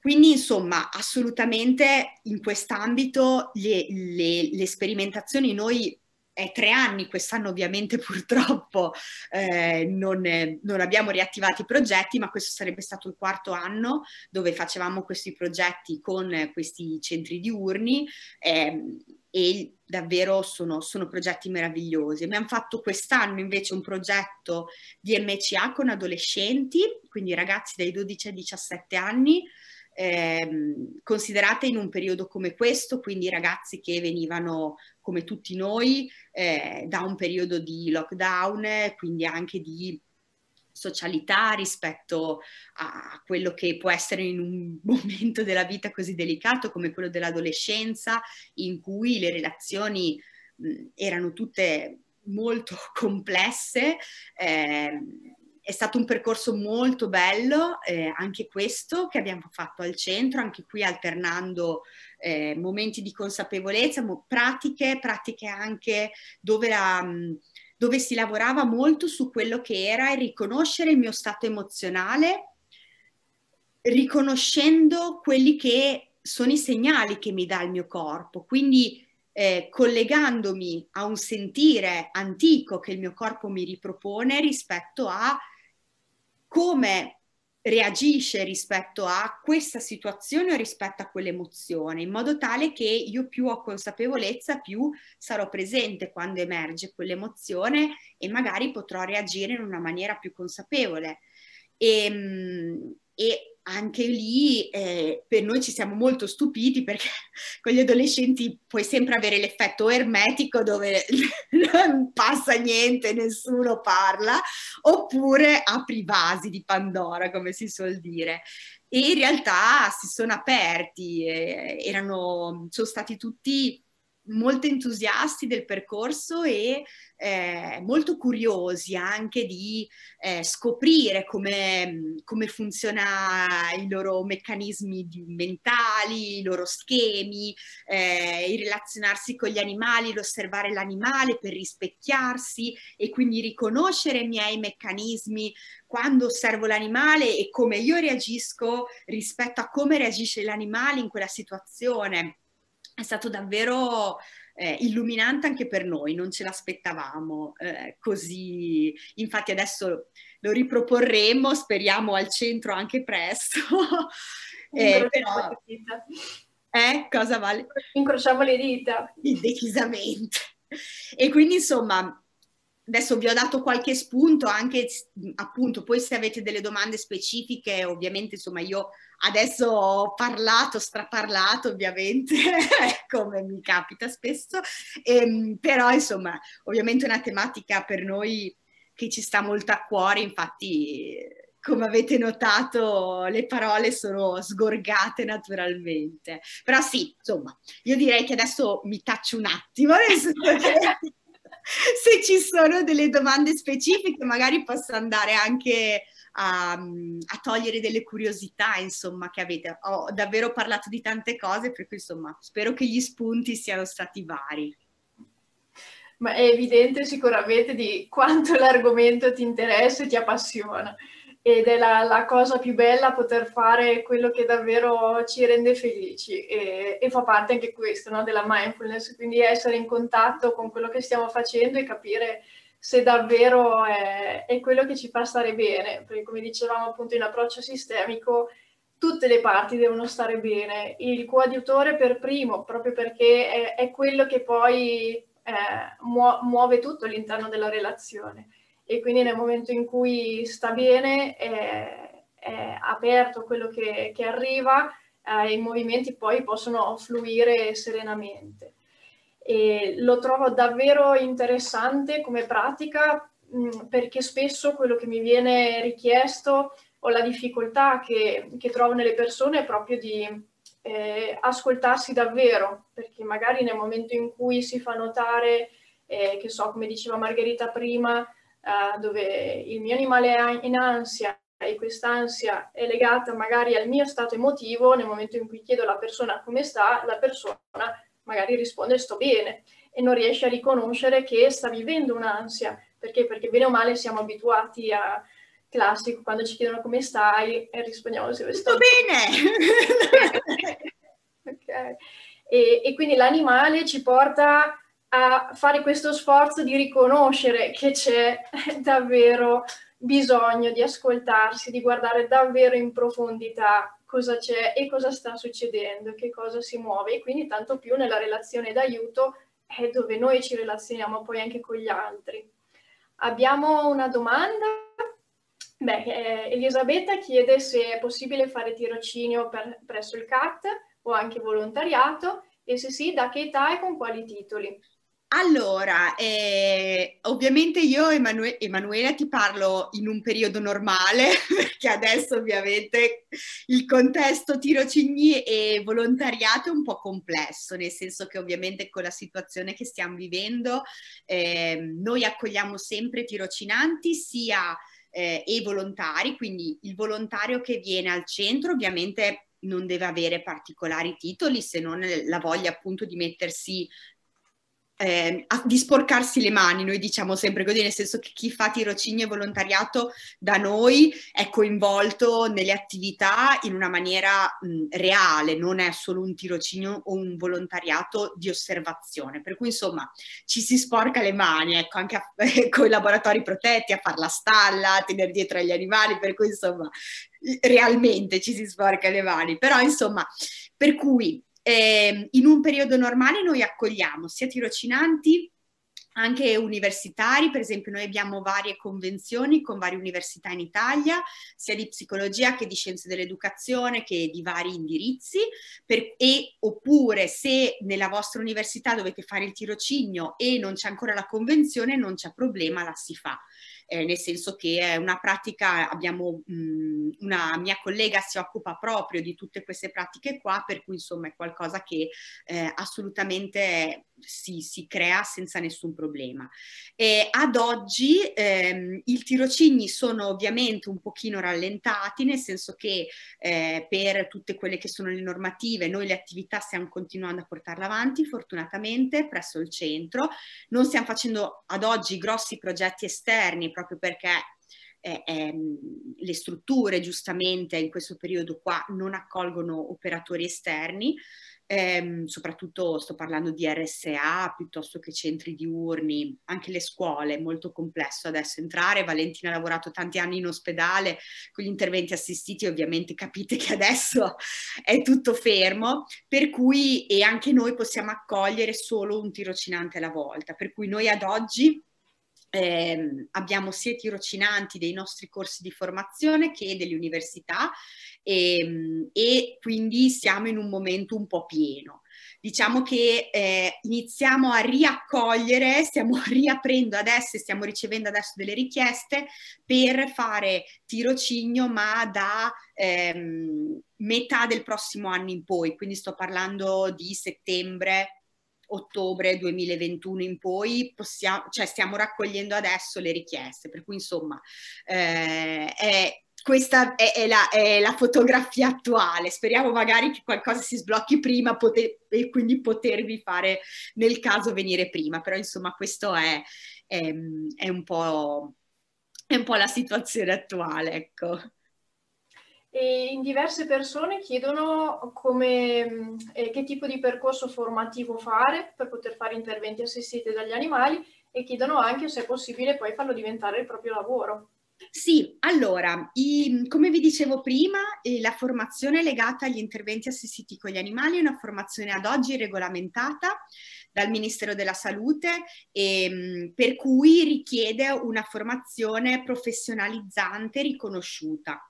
Quindi insomma assolutamente in quest'ambito le, le, le sperimentazioni noi è tre anni, quest'anno ovviamente purtroppo eh, non, non, abbiamo riattivato i progetti, ma questo sarebbe stato il quarto anno dove facevamo questi progetti con questi centri diurni eh, e davvero sono, sono, progetti meravigliosi. Abbiamo fatto quest'anno invece un progetto di MCA con adolescenti, quindi ragazzi dai 12 ai 17 anni, eh, considerate in un periodo come questo, quindi ragazzi che venivano come tutti noi eh, da un periodo di lockdown, quindi anche di socialità rispetto a quello che può essere in un momento della vita così delicato come quello dell'adolescenza, in cui le relazioni mh, erano tutte molto complesse. Eh, è stato un percorso molto bello, eh, anche questo che abbiamo fatto al centro, anche qui alternando eh, momenti di consapevolezza, mo- pratiche, pratiche anche dove, la, dove si lavorava molto su quello che era il riconoscere il mio stato emozionale, riconoscendo quelli che sono i segnali che mi dà il mio corpo. Quindi eh, collegandomi a un sentire antico che il mio corpo mi ripropone rispetto a come reagisce rispetto a questa situazione o rispetto a quell'emozione, in modo tale che io più ho consapevolezza, più sarò presente quando emerge quell'emozione e magari potrò reagire in una maniera più consapevole. E, ehm, e anche lì eh, per noi ci siamo molto stupiti perché con gli adolescenti puoi sempre avere l'effetto ermetico dove non passa niente, nessuno parla, oppure apri vasi di Pandora, come si suol dire. e in realtà si sono aperti, eh, erano, sono stati tutti molto entusiasti del percorso e eh, molto curiosi anche di eh, scoprire come, come funziona i loro meccanismi mentali, i loro schemi, eh, il relazionarsi con gli animali, l'osservare l'animale per rispecchiarsi e quindi riconoscere i miei meccanismi quando osservo l'animale e come io reagisco rispetto a come reagisce l'animale in quella situazione è stato davvero eh, illuminante anche per noi, non ce l'aspettavamo eh, così. Infatti adesso lo riproporremo, speriamo al centro anche presto. eh, però... Eh, cosa vale? Incrociamo le dita. Decisamente. E quindi insomma adesso vi ho dato qualche spunto anche appunto poi se avete delle domande specifiche ovviamente insomma io adesso ho parlato straparlato ovviamente come mi capita spesso. Ehm, però insomma ovviamente è una tematica per noi che ci sta molto a cuore infatti come avete notato le parole sono sgorgate naturalmente. Però sì insomma io direi che adesso mi taccio un attimo nel senso che se ci sono delle domande specifiche, magari posso andare anche a, a, togliere delle curiosità, insomma, che avete. Ho davvero parlato di tante cose, per cui, insomma, spero che gli spunti siano stati vari. Ma è evidente sicuramente di quanto l'argomento ti interessa e ti appassiona ed è la, la, cosa più bella poter fare quello che davvero ci rende felici. E, e fa parte anche questo no, della mindfulness, quindi essere in contatto con quello che stiamo facendo e capire se davvero è, è quello che ci fa stare bene, perché come dicevamo appunto in approccio sistemico tutte le parti devono stare bene, il coadiutore per primo, proprio perché è, è quello che poi eh, muove tutto all'interno della relazione e quindi nel momento in cui sta bene è, è aperto quello che, che arriva, eh, i movimenti poi possono fluire serenamente. E lo trovo davvero interessante come pratica mh, mm, perché spesso quello che mi viene richiesto o la difficoltà che, che trovo nelle persone è proprio di eh, ascoltarsi davvero, perché magari nel momento in cui si fa notare, eh, che so, come diceva Margherita prima, uh, dove il mio animale è in ansia e quest'ansia è legata magari al mio stato emotivo, nel momento in cui chiedo alla persona come sta, la persona magari risponde sto bene e non riesce a riconoscere che sta vivendo un'ansia. Perché? Perché bene o male siamo abituati a classico, quando ci chiedono come stai e rispondiamo se sto bene. okay. e, e quindi l'animale ci porta a fare questo sforzo di riconoscere che c'è davvero bisogno di ascoltarsi, di guardare davvero in profondità cosa c'è e cosa sta succedendo, che cosa si muove e quindi tanto più nella relazione d'aiuto è dove noi ci relazioniamo poi anche con gli altri. Abbiamo una domanda? Beh, eh, Elisabetta chiede se è possibile fare tirocinio per, presso il CAT o anche volontariato e se sì, da che età e con quali titoli. Allora, eh, ovviamente io, Emanue- Emanuela, ti parlo in un periodo normale, perché adesso ovviamente il contesto tirocini e volontariato è un po' complesso, nel senso che ovviamente con la situazione che stiamo vivendo eh, noi accogliamo sempre tirocinanti sia eh, e volontari, quindi il volontario che viene al centro ovviamente non deve avere particolari titoli se non la voglia appunto di mettersi eh, di sporcarsi le mani, noi diciamo sempre così, nel senso che chi fa tirocinio e volontariato da noi è coinvolto nelle attività in una maniera mh, reale, non è solo un tirocinio o un volontariato di osservazione. Per cui insomma ci si sporca le mani, ecco, anche a, con i laboratori protetti, a fare la stalla, a tenere dietro agli animali, per cui insomma realmente ci si sporca le mani. Però insomma, per cui eh, in un periodo normale noi accogliamo sia tirocinanti anche universitari, per esempio noi abbiamo varie convenzioni con varie università in Italia, sia di psicologia che di scienze dell'educazione che di vari indirizzi, per, e, oppure se nella vostra università dovete fare il tirocinio e non c'è ancora la convenzione, non c'è problema, la si fa. Eh, nel senso che è una pratica, abbiamo mh, una mia collega si occupa proprio di tutte queste pratiche qua, per cui insomma è qualcosa che eh, assolutamente si, si, crea senza nessun problema. E ad oggi ehm, i tirocini sono ovviamente un pochino rallentati, nel senso che eh, per tutte quelle che sono le normative, noi le attività stiamo continuando a portarle avanti, fortunatamente, presso il centro. Non stiamo facendo ad oggi grossi progetti esterni, proprio perché eh, ehm, le strutture giustamente in questo periodo qua non accolgono operatori esterni, ehm, soprattutto sto parlando di RSA piuttosto che centri diurni, anche le scuole, è molto complesso adesso entrare. Valentina ha lavorato tanti anni in ospedale con gli interventi assistiti, ovviamente capite che adesso è tutto fermo, per cui e anche noi possiamo accogliere solo un tirocinante alla volta, per cui noi ad oggi eh, abbiamo sia i tirocinanti dei nostri corsi di formazione che delle università e, ehm, e quindi siamo in un momento un po' pieno. Diciamo che eh, iniziamo a riaccogliere, stiamo riaprendo adesso e stiamo ricevendo adesso delle richieste per fare tirocinio, ma da ehm, metà del prossimo anno in poi, quindi sto parlando di settembre, ottobre 2021 in poi possiamo, cioè stiamo raccogliendo adesso le richieste, per cui insomma eh, è, questa è, è, la, è, la, fotografia attuale, speriamo magari che qualcosa si sblocchi prima poter, e quindi potervi fare nel caso venire prima, però insomma questo è, è un, po', è un po' la situazione attuale, ecco e in diverse persone chiedono come, eh, che tipo di percorso formativo fare per poter fare interventi assistiti dagli animali e chiedono anche se è possibile poi farlo diventare il proprio lavoro. Sì, allora, i, come vi dicevo prima, eh, la formazione legata agli interventi assistiti con gli animali è una formazione ad oggi regolamentata dal Ministero della Salute, e, ehm, per cui richiede una formazione professionalizzante riconosciuta.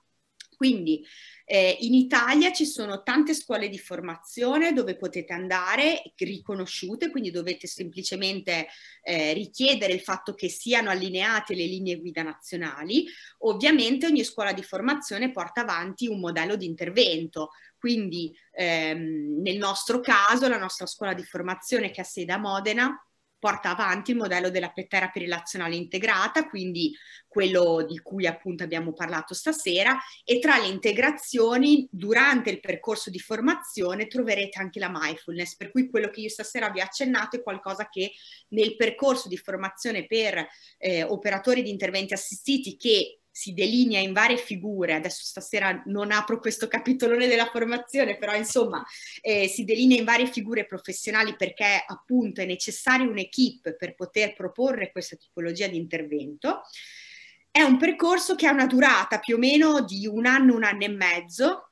Quindi eh, in Italia ci sono tante scuole di formazione dove potete andare riconosciute, quindi dovete semplicemente eh, richiedere il fatto che siano allineate le linee guida nazionali. Ovviamente ogni scuola di formazione porta avanti un modello di intervento, quindi ehm, nel nostro caso la nostra scuola di formazione che ha sede a Modena porta avanti il modello della terapia relazionale integrata, quindi quello di cui appunto abbiamo parlato stasera, e tra le integrazioni durante il percorso di formazione troverete anche la mindfulness, per cui quello che io stasera vi ho accennato è qualcosa che nel percorso di formazione per eh, operatori di interventi assistiti che si delinea in varie figure, adesso stasera non apro questo capitolone della formazione, però insomma eh, si delinea in varie figure professionali perché appunto è necessaria un'equipe per poter proporre questa tipologia di intervento. È un percorso che ha una durata più o meno di un anno, un anno e mezzo,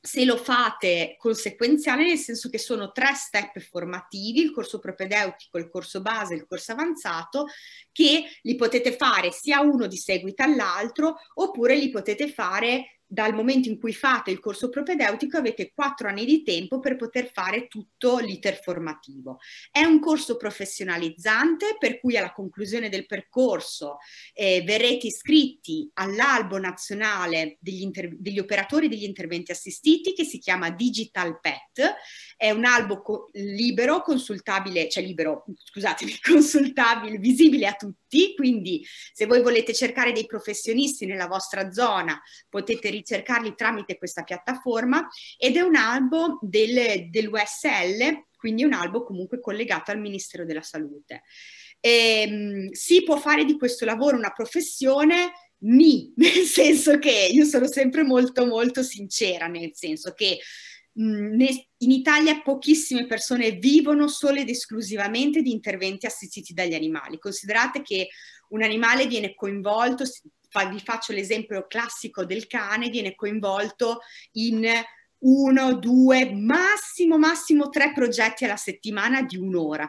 se lo fate conseguenziale, nel senso che sono tre step formativi, il corso propedeutico, il corso base, il corso avanzato, che li potete fare sia uno di seguito all'altro, oppure li potete fare dal momento in cui fate il corso propedeutico avete quattro anni di tempo per poter fare tutto l'iter formativo. È un corso professionalizzante per cui alla conclusione del percorso eh, verrete iscritti all'albo nazionale degli, degli, operatori degli interventi assistiti che si chiama Digital Pet. È un albo co- libero, consultabile, cioè libero, scusatemi, consultabile, visibile a tutti, quindi se voi volete cercare dei professionisti nella vostra zona potete ricercarli tramite questa piattaforma ed è un albo del, dell'USL, quindi un albo comunque collegato al Ministero della Salute. E, ehm, si può fare di questo lavoro una professione? Ni, nel senso che io sono sempre molto molto sincera, nel senso che in Italia pochissime persone vivono solo ed esclusivamente di interventi assistiti dagli animali. Considerate che un animale viene coinvolto, vi faccio l'esempio classico del cane, viene coinvolto in uno, due, massimo, massimo tre progetti alla settimana di un'ora.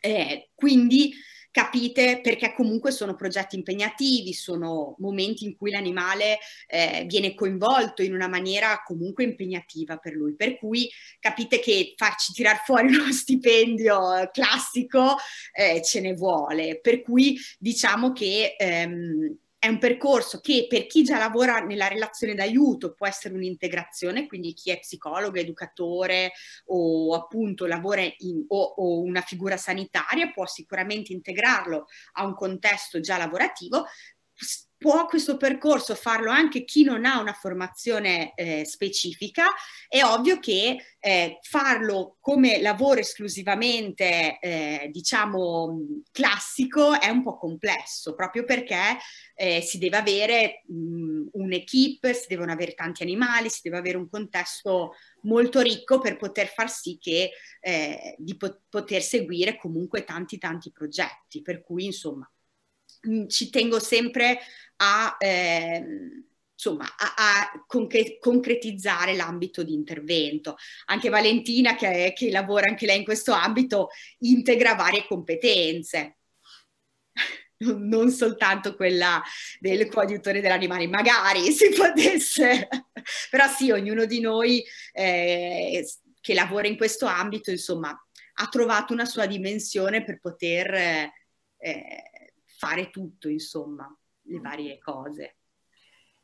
Eh, quindi capite? Perché comunque sono progetti impegnativi, sono momenti in cui l'animale eh, viene coinvolto in una maniera comunque impegnativa per lui, per cui capite che farci tirar fuori uno stipendio classico eh, ce ne vuole, per cui diciamo che ehm, è un percorso che per chi già lavora nella relazione d'aiuto può essere un'integrazione, quindi chi è psicologo, educatore o appunto lavora in, o, o una figura sanitaria può sicuramente integrarlo a un contesto già lavorativo, può questo percorso farlo anche chi non ha una formazione eh, specifica, è ovvio che eh, farlo come lavoro esclusivamente, eh, diciamo, classico è un po' complesso, proprio perché eh, si deve avere un'equipe, si devono avere tanti animali, si deve avere un contesto molto ricco per poter far sì che eh, di po- poter seguire comunque tanti tanti progetti, per cui insomma ci tengo sempre a, eh, insomma, a, a concre- concretizzare l'ambito di intervento. Anche Valentina, che, che lavora anche lei in questo ambito, integra varie competenze non soltanto quella del coadiutore dell'animale, magari si potesse, però sì, ognuno di noi eh, che lavora in questo ambito, insomma, ha trovato una sua dimensione per poter eh, fare tutto, insomma le varie cose.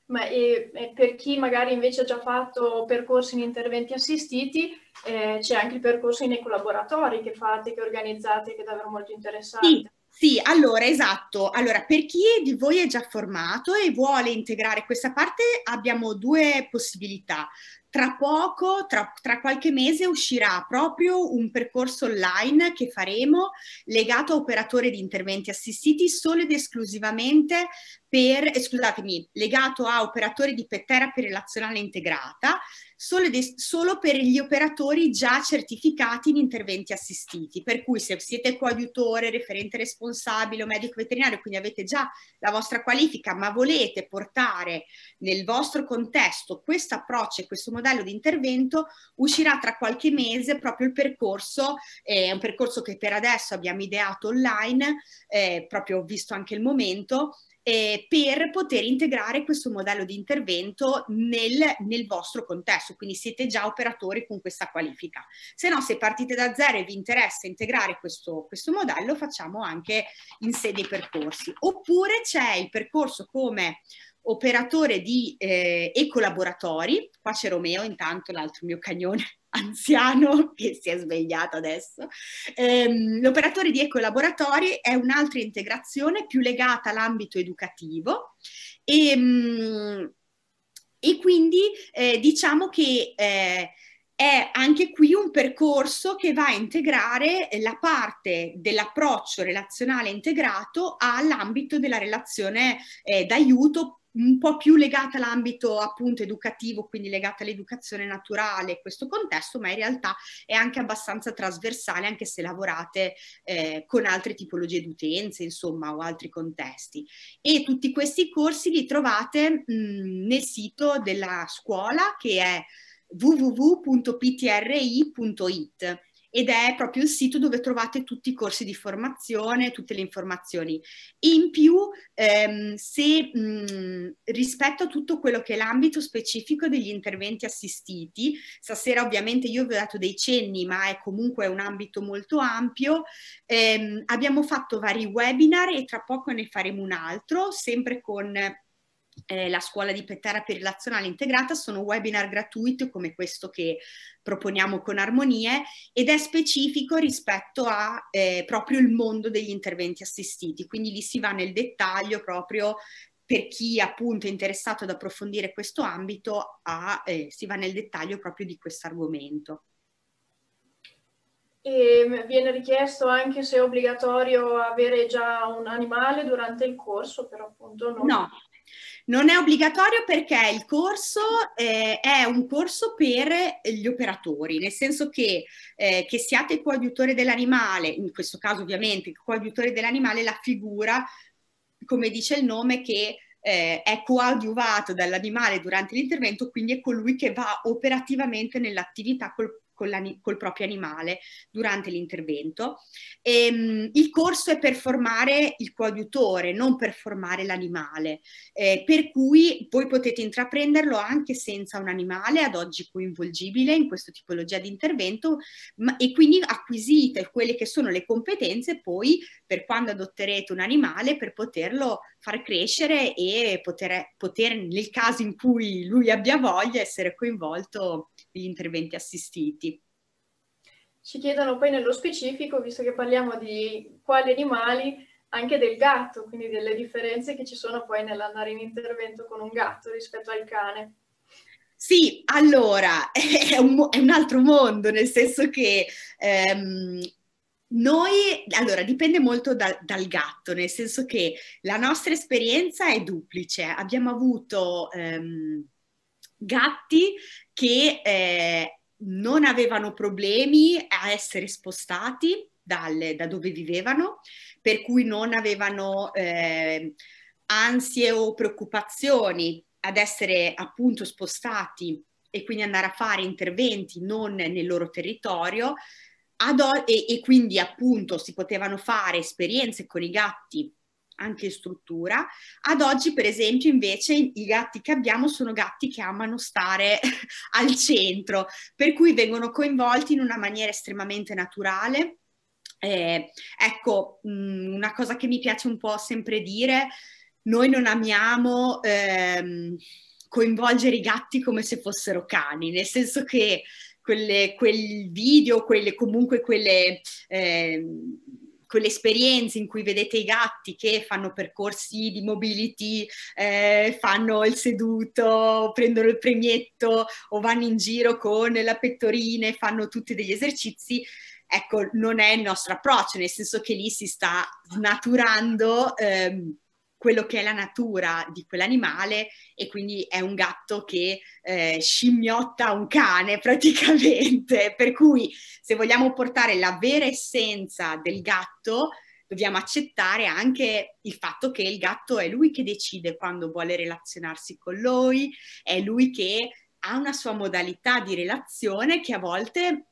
Ma e, e per chi magari invece ha già fatto percorsi in interventi assistiti, eh, c'è anche il percorso in ecolaboratori che fate, che organizzate, che è davvero molto interessante. Sì. Sì, allora esatto. Allora, per chi di voi è già formato e vuole integrare questa parte, abbiamo due possibilità. Tra poco, tra, tra, qualche mese, uscirà proprio un percorso online che faremo legato a operatori di interventi assistiti solo ed esclusivamente per, eh, scusatemi, legato a operatori di therapy relazionale integrata, solo, de, solo, per gli operatori già certificati in interventi assistiti. Per cui se siete coadiutore, referente responsabile o medico veterinario, quindi avete già la vostra qualifica, ma volete portare nel vostro contesto questo approccio e questo modello di intervento, uscirà tra qualche mese proprio il percorso, eh, un percorso che per adesso abbiamo ideato online, eh, proprio visto anche il momento, eh, per poter integrare questo modello di intervento nel, nel, vostro contesto, quindi siete già operatori con questa qualifica. Se no, se partite da zero e vi interessa integrare questo, questo modello, facciamo anche in sede percorsi. Oppure c'è il percorso come operatore di eh, ecolaboratori, qua c'è Romeo intanto, l'altro mio cagnone anziano che si è svegliato adesso. Ehm, l'operatore di ecolaboratori è un'altra integrazione più legata all'ambito educativo e, ehm, e quindi eh, diciamo che eh, è anche qui un percorso che va a integrare la parte dell'approccio relazionale integrato all'ambito della relazione eh, d'aiuto un po' più legata all'ambito appunto educativo, quindi legata all'educazione naturale, questo contesto, ma in realtà è anche abbastanza trasversale, anche se lavorate eh, con altre tipologie di utenze, insomma, o altri contesti. E tutti questi corsi li trovate mh, nel sito della scuola che è www.ptri.it ed è proprio il sito dove trovate tutti i corsi di formazione, tutte le informazioni. In più, ehm, se mh, rispetto a tutto quello che è l'ambito specifico degli interventi assistiti, stasera ovviamente io vi ho dato dei cenni, ma è comunque un ambito molto ampio, ehm, abbiamo fatto vari webinar e tra poco ne faremo un altro, sempre con eh, la scuola di therapy relazionale integrata sono webinar gratuiti come questo che proponiamo con Armonie ed è specifico rispetto a eh, proprio il mondo degli interventi assistiti, quindi lì si va nel dettaglio proprio per chi appunto è interessato ad approfondire questo ambito, a, eh, si va nel dettaglio proprio di questo argomento. E viene richiesto anche se è obbligatorio avere già un animale durante il corso, però appunto non... No, non è obbligatorio perché il corso eh, è un corso per gli operatori, nel senso che, eh, che siate coadiutore dell'animale, in questo caso ovviamente coadiutore dell'animale, la figura, come dice il nome, che eh, è coadiuvato dall'animale durante l'intervento, quindi è colui che va operativamente nell'attività col, col proprio animale durante l'intervento. E, ehm, il corso è per formare il coadiutore, non per formare l'animale, eh, per cui voi potete intraprenderlo anche senza un animale ad oggi coinvolgibile in questa tipologia di intervento ma, e quindi acquisite quelle che sono le competenze poi per quando adotterete un animale per poterlo far crescere e poter, poter nel caso in cui lui abbia voglia essere coinvolto negli interventi assistiti. Ci chiedono poi nello specifico, visto che parliamo di quali animali, anche del gatto, quindi delle differenze che ci sono poi nell'andare in intervento con un gatto rispetto al cane. Sì, allora è un, è un altro mondo, nel senso che ehm, noi, allora, dipende molto da, dal gatto, nel senso che la nostra esperienza è duplice. Abbiamo avuto ehm, gatti che eh, non avevano problemi a essere spostati dalle, da dove vivevano, per cui non avevano eh, ansie o preoccupazioni ad essere appunto spostati e quindi andare a fare interventi non nel loro territorio. O- e, e quindi appunto si potevano fare esperienze con i gatti anche struttura. Ad oggi, per esempio, invece i gatti che abbiamo sono gatti che amano stare al centro, per cui vengono coinvolti in una maniera estremamente naturale. Eh, ecco, mh, mm, una cosa che mi piace un po' sempre dire, noi non amiamo ehm, coinvolgere i gatti come se fossero cani, nel senso che quelle, quel video, quelle, comunque quelle, eh, quelle esperienze in cui vedete i gatti che fanno percorsi di mobility, eh, fanno il seduto, prendono il premietto o vanno in giro con la pettorina e fanno tutti degli esercizi, ecco, non è il nostro approccio, nel senso che lì si sta snaturando ehm, quello che è la natura di quell'animale e quindi è un gatto che eh, scimmiotta un cane praticamente. Per cui se vogliamo portare la vera essenza del gatto, dobbiamo accettare anche il fatto che il gatto è lui che decide quando vuole relazionarsi con noi, è lui che ha una sua modalità di relazione che a volte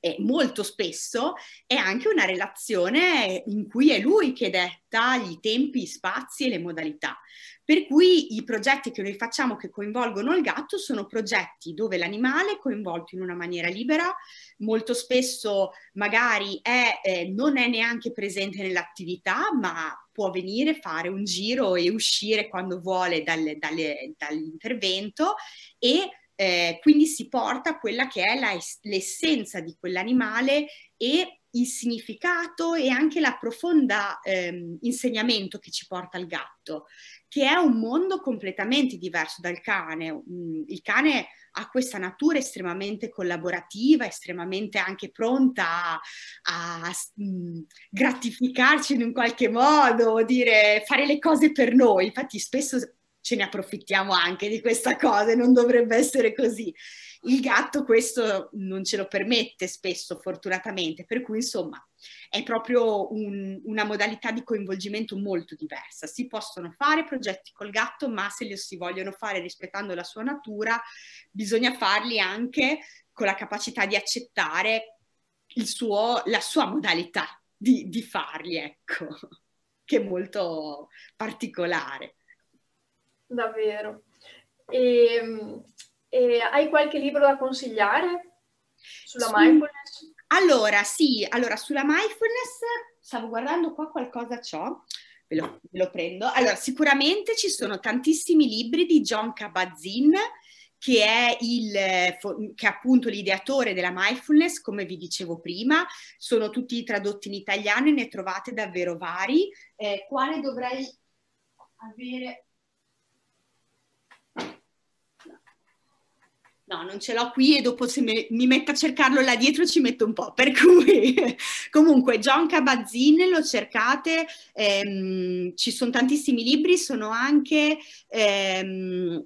e molto spesso è anche una relazione in cui è lui che detta i tempi, gli spazi e le modalità. Per cui i progetti che noi facciamo che coinvolgono il gatto sono progetti dove l'animale è coinvolto in una maniera libera, molto spesso magari è, eh, non è neanche presente nell'attività, ma può venire, fare un giro e uscire quando vuole dalle, dalle, dall'intervento e eh, quindi si porta quella che è la, l'essenza di quell'animale e il significato e anche la profonda ehm, insegnamento che ci porta il gatto, che è un mondo completamente diverso dal cane. Mm, il cane ha questa natura estremamente collaborativa, estremamente anche pronta a, a mh, mm, gratificarci in un qualche modo, dire fare le cose per noi. Infatti spesso ce ne approfittiamo anche di questa cosa e non dovrebbe essere così. Il gatto questo non ce lo permette spesso, fortunatamente, per cui insomma è proprio un, una modalità di coinvolgimento molto diversa. Si possono fare progetti col gatto, ma se li si vogliono fare rispettando la sua natura, bisogna farli anche con la capacità di accettare suo, la sua modalità di, di farli, ecco, che è molto particolare. Davvero. E, ehm, e hai qualche libro da consigliare sulla Su... mindfulness? Allora, sì, allora sulla mindfulness stavo guardando qua qualcosa ciò, ve lo, ve lo prendo. Allora, sicuramente ci sono tantissimi libri di John Kabat-Zinn, che è, il, che è appunto l'ideatore della mindfulness, come vi dicevo prima, sono tutti tradotti in italiano e ne trovate davvero vari. Eh, quale dovrei avere? No, non ce l'ho qui e dopo se me, mi metto a cercarlo là dietro ci metto un po', per cui comunque John Kabat-Zinn lo cercate, ehm, ci sono tantissimi libri, sono anche, ehm,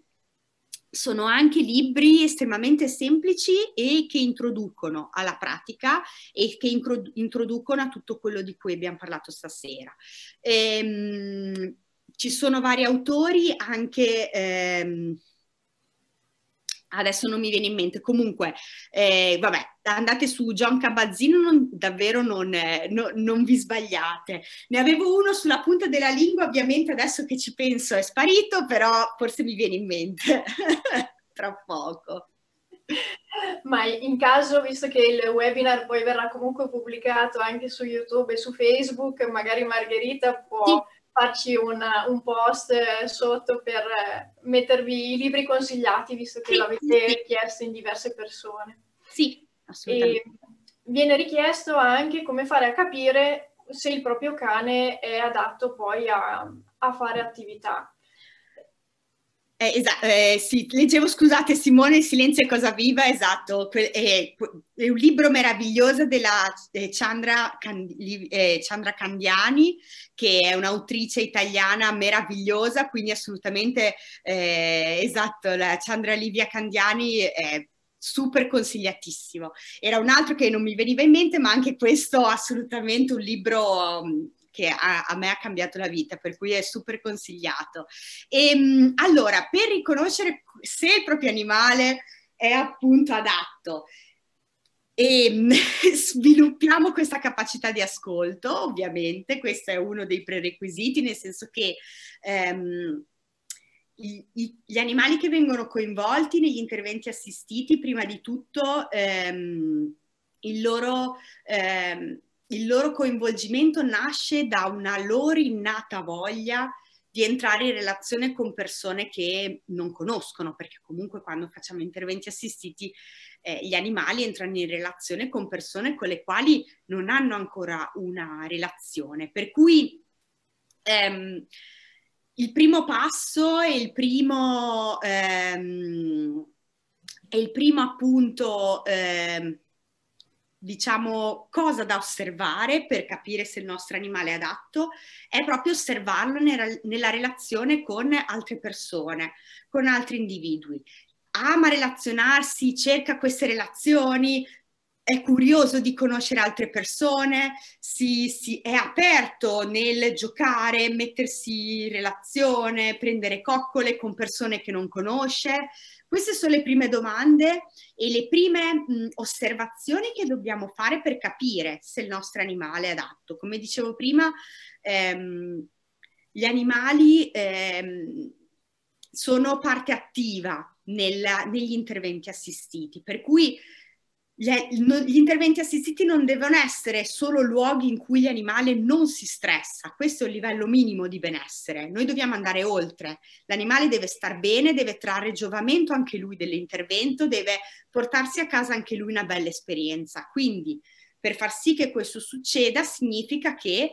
sono anche libri estremamente semplici e che introducono alla pratica e che introducono a tutto quello di cui abbiamo parlato stasera. Ehm, ci sono vari autori anche... Adesso non mi viene in mente, comunque, eh, vabbè, andate su John Cabazzino, non, davvero non, eh, no, non, vi sbagliate. Ne avevo uno sulla punta della lingua, ovviamente adesso che ci penso è sparito, però forse mi viene in mente tra poco. Ma in caso, visto che il webinar poi verrà comunque pubblicato anche su YouTube e su Facebook, magari Margherita può... Sì farci una, un post sotto per mettervi i libri consigliati, visto che sì, l'avete sì. chiesto in diverse persone. Sì, assolutamente. E viene richiesto anche come fare a capire se il proprio cane è adatto poi a, a fare attività. Eh, esatto, eh, sì, leggevo, scusate Simone, Silenzio è cosa viva, esatto, è, è un libro meraviglioso della eh, Chandra, eh, Chandra, Candiani, che è un'autrice italiana meravigliosa, quindi assolutamente, eh, esatto, la Chandra Livia Candiani è super consigliatissimo. Era un altro che non mi veniva in mente, ma anche questo assolutamente un libro che a, a, me ha cambiato la vita, per cui è super consigliato. E, ehm, allora, per riconoscere se il proprio animale è appunto adatto, e ehm, sviluppiamo questa capacità di ascolto, ovviamente, questo è uno dei prerequisiti, nel senso che ehm, i, i, gli animali che vengono coinvolti negli interventi assistiti, prima di tutto, ehm, il loro... Ehm, il loro coinvolgimento nasce da una loro innata voglia di entrare in relazione con persone che non conoscono, perché comunque quando facciamo interventi assistiti eh, gli animali entrano in relazione con persone con le quali non hanno ancora una relazione. Per cui ehm, il primo passo e il primo, ehm, è il primo appunto... Ehm, diciamo, cosa da osservare per capire se il nostro animale è adatto è proprio osservarlo nella, relazione con altre persone, con altri individui. Ama relazionarsi, cerca queste relazioni, è curioso di conoscere altre persone, si, si, è aperto nel giocare, mettersi in relazione, prendere coccole con persone che non conosce, queste sono le prime domande e le prime mh, osservazioni che dobbiamo fare per capire se il nostro animale è adatto. Come dicevo prima, ehm, gli animali ehm, sono parte attiva nella, negli interventi assistiti, per cui gli interventi assistiti non devono essere solo luoghi in cui l'animale non si stressa, questo è il livello minimo di benessere, noi dobbiamo andare oltre, l'animale deve star bene, deve trarre giovamento anche lui dell'intervento, deve portarsi a casa anche lui una bella esperienza, quindi per far sì che questo succeda significa che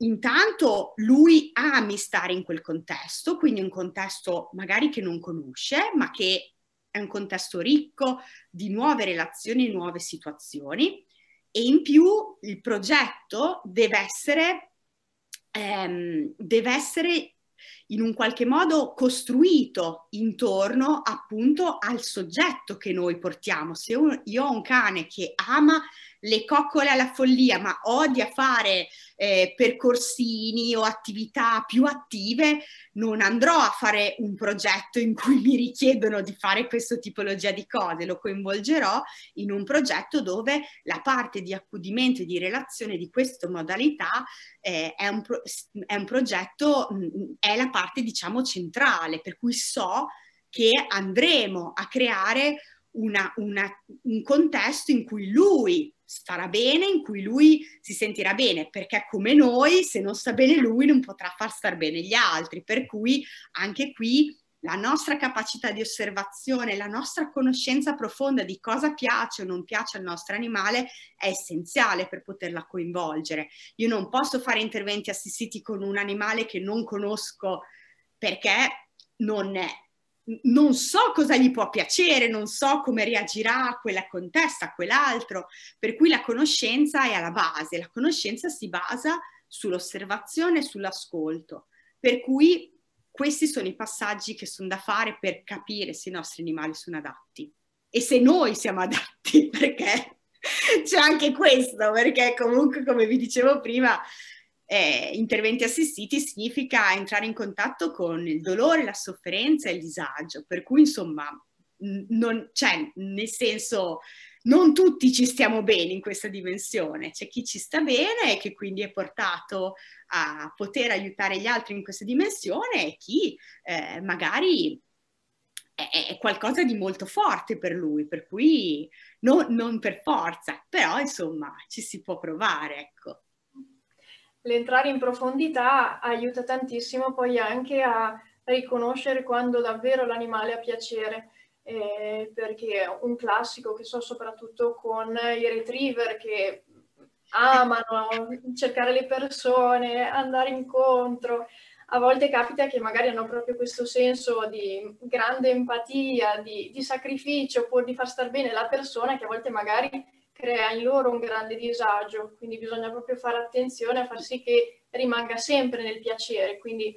intanto lui ami stare in quel contesto, quindi un contesto magari che non conosce, ma che è un contesto ricco di nuove relazioni nuove situazioni e in più il progetto deve essere, ehm, deve essere in un qualche modo costruito intorno appunto al soggetto che noi portiamo. Se io ho un cane che ama le coccole alla follia, ma odia fare eh, percorsini o attività più attive, non andrò a fare un progetto in cui mi richiedono di fare questa tipologia di cose, lo coinvolgerò in un progetto dove la parte di accudimento e di relazione di questa modalità eh, è, un pro- è un progetto, mh, è la parte diciamo centrale, per cui so che andremo a creare una, una, un contesto in cui lui starà bene, in cui lui si sentirà bene, perché come noi, se non sta bene lui, non potrà far star bene gli altri. Per cui anche qui la nostra capacità di osservazione, la nostra conoscenza profonda di cosa piace o non piace al nostro animale è essenziale per poterla coinvolgere. Io non posso fare interventi assistiti con un animale che non conosco perché non è non so cosa gli può piacere, non so come reagirà a quella contesta, a quell'altro, per cui la conoscenza è alla base, la conoscenza si basa sull'osservazione e sull'ascolto, per cui questi sono i passaggi che sono da fare per capire se i nostri animali sono adatti. E se noi siamo adatti, perché c'è anche questo, perché comunque come vi dicevo prima eh, interventi assistiti significa entrare in contatto con il dolore, la sofferenza e il disagio, per cui insomma non, cioè, nel senso, non tutti ci stiamo bene in questa dimensione, c'è chi ci sta bene e che quindi è portato a poter aiutare gli altri in questa dimensione e chi eh, magari è, qualcosa di molto forte per lui, per cui no, non per forza, però insomma ci si può provare, ecco. L'entrare in profondità aiuta tantissimo poi anche a riconoscere quando davvero l'animale ha piacere eh, perché un classico che so soprattutto con i retriever che amano cercare le persone, andare incontro. A volte capita che magari hanno proprio questo senso di grande empatia, di, di sacrificio pur di far star bene la persona che a volte magari crea in loro un grande disagio. Quindi bisogna proprio fare attenzione a far sì che rimanga sempre nel piacere. Quindi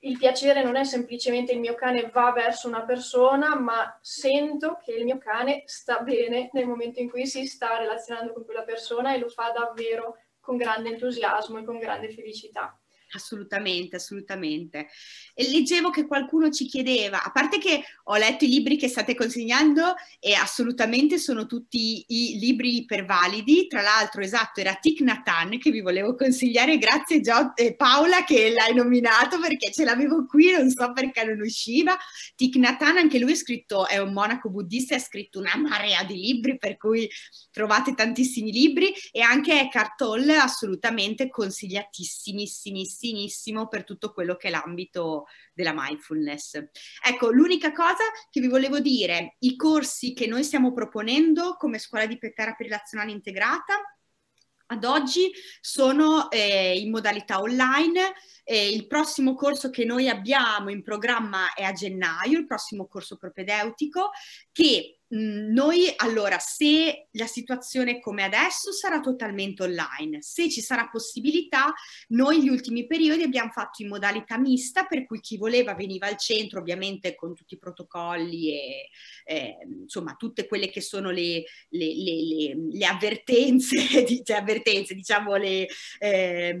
il piacere non è semplicemente il mio cane va verso una persona, ma sento che il mio cane sta bene nel momento in cui si sta relazionando con quella persona e lo fa davvero con grande entusiasmo e con grande felicità. Assolutamente, assolutamente. E leggevo che qualcuno ci chiedeva, a parte che ho letto i libri che state consegnando e assolutamente sono tutti i libri ipervalidi, tra l'altro esatto era Tic Natan che vi volevo consigliare, grazie Gio- eh, Paola che l'hai nominato perché ce l'avevo qui, non so perché non usciva. Tic Natan anche lui è scritto, è un monaco buddista, ha scritto una marea di libri per cui trovate tantissimi libri e anche Eckhart Tolle assolutamente consigliatissimissimi vicinissimo per tutto quello che è l'ambito della mindfulness. Ecco, l'unica cosa che vi volevo dire, i corsi che noi stiamo proponendo come scuola di terapia relazionale integrata ad oggi sono eh, in modalità online. Eh, il prossimo corso che noi abbiamo in programma è a gennaio, il prossimo corso propedeutico, che noi allora, se la situazione come adesso sarà totalmente online, se ci sarà possibilità, noi gli ultimi periodi abbiamo fatto in modalità mista, per cui chi voleva veniva al centro, ovviamente con tutti i protocolli e eh, insomma tutte quelle che sono le, le, le, le avvertenze, cioè avvertenze, diciamo le... Eh,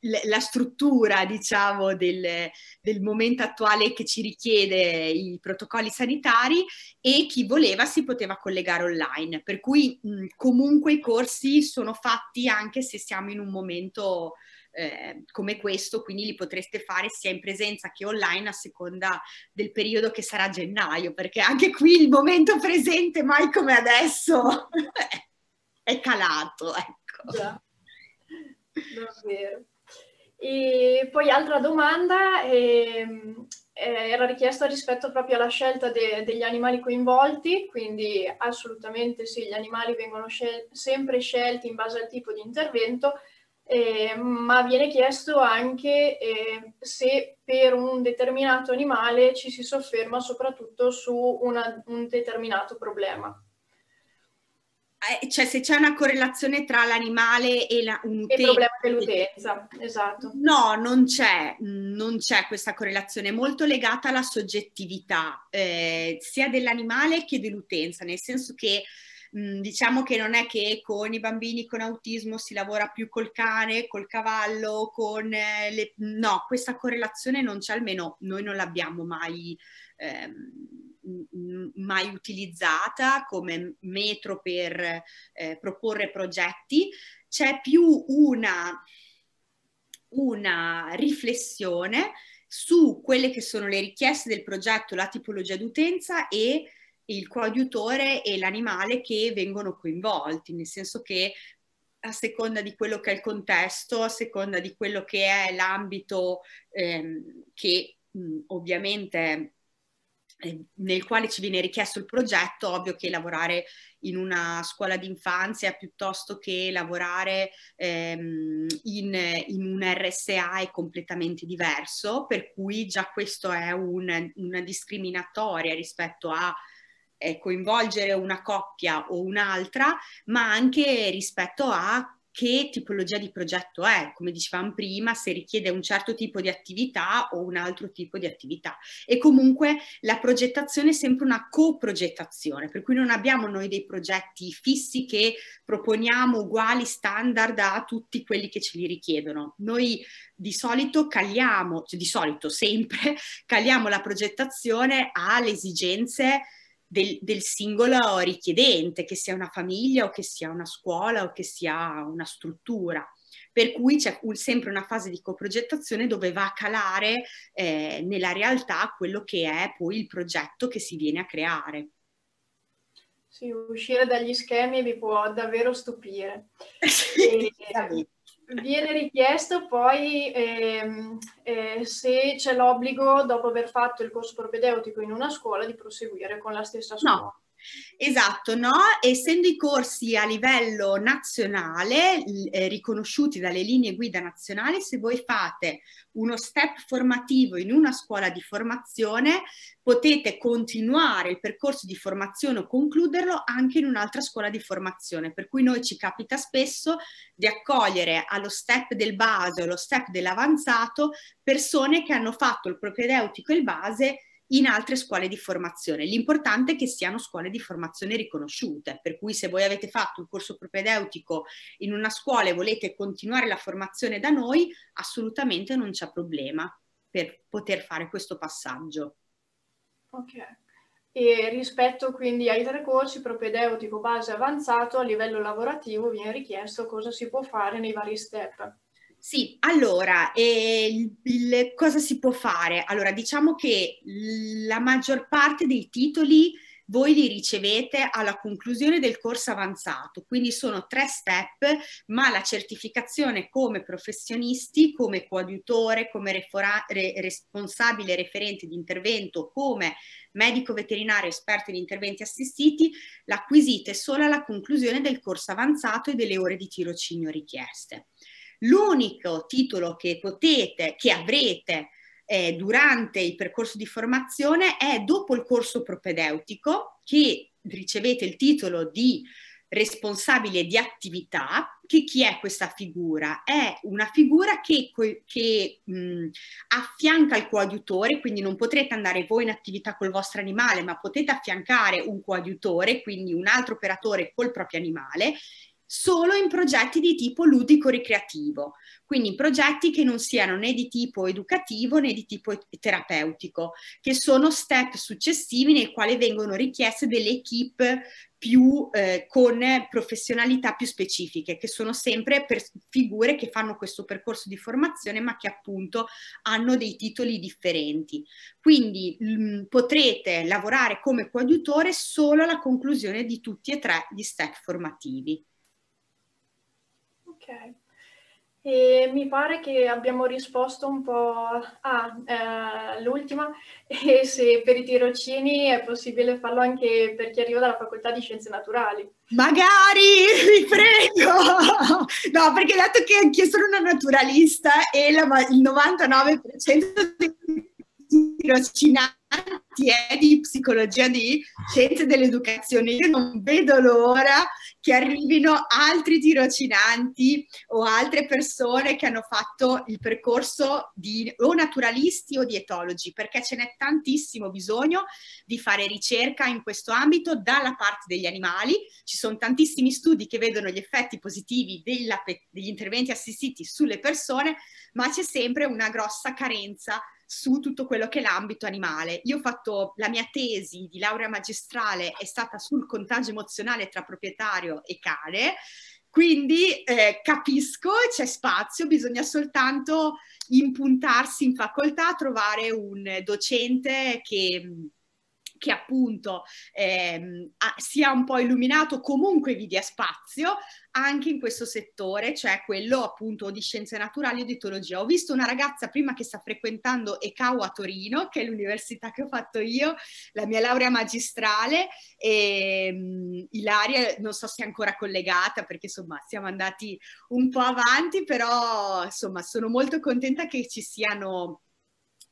la struttura, diciamo, del, del, momento attuale che ci richiede i protocolli sanitari e chi voleva si poteva collegare online. Per cui mh, comunque i corsi sono fatti anche se siamo in un momento eh, come questo, quindi li potreste fare sia in presenza che online a seconda del periodo che sarà gennaio, perché anche qui il momento presente, mai come adesso, è calato. Ecco. Già, davvero. E poi altra domanda ehm, eh, era richiesta rispetto proprio alla scelta de- degli animali coinvolti, quindi assolutamente sì, gli animali vengono scel- sempre scelti in base al tipo di intervento, eh, ma viene chiesto anche eh, se per un determinato animale ci si sofferma soprattutto su una, un determinato problema. Eh, cioè se c'è una correlazione tra l'animale e la, un utente. Il problema dell'utenza, esatto. No, non c'è, non c'è questa correlazione, è molto legata alla soggettività, eh, sia dell'animale che dell'utenza, nel senso che mh, diciamo che non è che con i bambini con autismo si lavora più col cane, col cavallo, con eh, le... No, questa correlazione non c'è, almeno noi non l'abbiamo mai... Ehm, mai utilizzata come metro per eh, proporre progetti, c'è più una, una riflessione su quelle che sono le richieste del progetto, la tipologia d'utenza e il coadiutore e l'animale che vengono coinvolti, nel senso che a seconda di quello che è il contesto, a seconda di quello che è l'ambito ehm, che mh, ovviamente nel quale ci viene richiesto il progetto, ovvio che lavorare in una scuola d'infanzia piuttosto che lavorare ehm, in, in, un RSA è completamente diverso, per cui già questo è un, una discriminatoria rispetto a eh, coinvolgere una coppia o un'altra, ma anche rispetto a che tipologia di progetto è, come dicevamo prima, se richiede un certo tipo di attività o un altro tipo di attività. E comunque la progettazione è sempre una coprogettazione, per cui non abbiamo noi dei progetti fissi che proponiamo uguali standard a tutti quelli che ce li richiedono. Noi di solito caliamo, cioè di solito sempre caliamo la progettazione alle esigenze del, del, singolo richiedente, che sia una famiglia o che sia una scuola o che sia una struttura. Per cui c'è sempre una fase di coprogettazione dove va a calare eh, nella realtà quello che è poi il progetto che si viene a creare. Sì, uscire dagli schemi vi può davvero stupire. e, viene richiesto poi ehm, eh, se c'è l'obbligo, dopo aver fatto il corso propedeutico in una scuola, di proseguire con la stessa scuola. No. Esatto, no? Essendo i corsi a livello nazionale, eh, riconosciuti dalle linee guida nazionali, se voi fate uno step formativo in una scuola di formazione, potete continuare il percorso di formazione o concluderlo anche in un'altra scuola di formazione. Per cui noi ci capita spesso di accogliere allo step del base o allo step dell'avanzato persone che hanno fatto il propedeutico e il base in altre scuole di formazione. L'importante è che siano scuole di formazione riconosciute, per cui se voi avete fatto un corso propedeutico in una scuola e volete continuare la formazione da noi, assolutamente non c'è problema per poter fare questo passaggio. Ok. E rispetto quindi ai tre corsi propedeutico base avanzato a livello lavorativo viene richiesto cosa si può fare nei vari step. Sì, allora, eh, il, cosa si può fare? Allora, diciamo che la maggior parte dei titoli voi li ricevete alla conclusione del corso avanzato, quindi sono tre step, ma la certificazione come professionisti, come coadiutore, come refora- re- responsabile referente di intervento, come medico veterinario esperto in interventi assistiti, l'acquisite solo alla conclusione del corso avanzato e delle ore di tirocinio richieste. L'unico titolo che potete, che avrete eh, durante il percorso di formazione è dopo il corso propedeutico che ricevete il titolo di responsabile di attività, che chi è questa figura? È una figura che, che mh, affianca il coadiutore, quindi non potrete andare voi in attività col vostro animale, ma potete affiancare un coadiutore, quindi un altro operatore col proprio animale, solo in progetti di tipo ludico-ricreativo, quindi in progetti che non siano né di tipo educativo né di tipo terapeutico, che sono step successivi nei quali vengono richieste delle equip più eh, con professionalità più specifiche, che sono sempre per figure che fanno questo percorso di formazione, ma che appunto hanno dei titoli differenti. Quindi mh, potrete lavorare come coadiutore solo alla conclusione di tutti e tre gli step formativi. E mi pare che abbiamo risposto un po' all'ultima ah, eh, e se per i tirocini è possibile farlo anche per chi arriva dalla facoltà di scienze naturali. Magari, vi prego! No, perché dato che anch'io sono una naturalista e la, il 99% dei tirocinanti è di psicologia di scienze dell'educazione. Io non vedo l'ora che arrivino altri tirocinanti o altre persone che hanno fatto il percorso di o naturalisti o di etologi, perché ce n'è tantissimo bisogno di fare ricerca in questo ambito dalla parte degli animali. Ci sono tantissimi studi che vedono gli effetti positivi della, degli interventi assistiti sulle persone, ma c'è sempre una grossa carenza su tutto quello che è l'ambito animale. Io ho fatto la mia tesi di laurea magistrale è stata sul contagio emozionale tra proprietario e cane, quindi eh, capisco, c'è spazio, bisogna soltanto impuntarsi in facoltà, trovare un docente che che appunto ehm, sia un po' illuminato, comunque vi dia spazio anche in questo settore, cioè quello appunto di scienze naturali e di etologia. Ho visto una ragazza prima che sta frequentando ECAU a Torino, che è l'università che ho fatto io, la mia laurea magistrale, e um, Ilaria non so se è ancora collegata perché insomma siamo andati un po' avanti, però insomma sono molto contenta che ci siano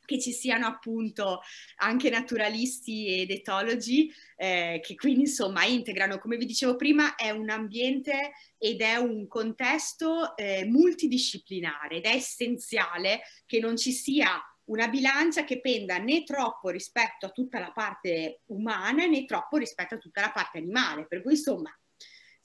che ci siano appunto anche naturalisti ed etologi eh, che quindi insomma integrano, come vi dicevo prima, è un ambiente ed è un contesto eh, multidisciplinare ed è essenziale che non ci sia una bilancia che penda né troppo rispetto a tutta la parte umana né troppo rispetto a tutta la parte animale. Per cui insomma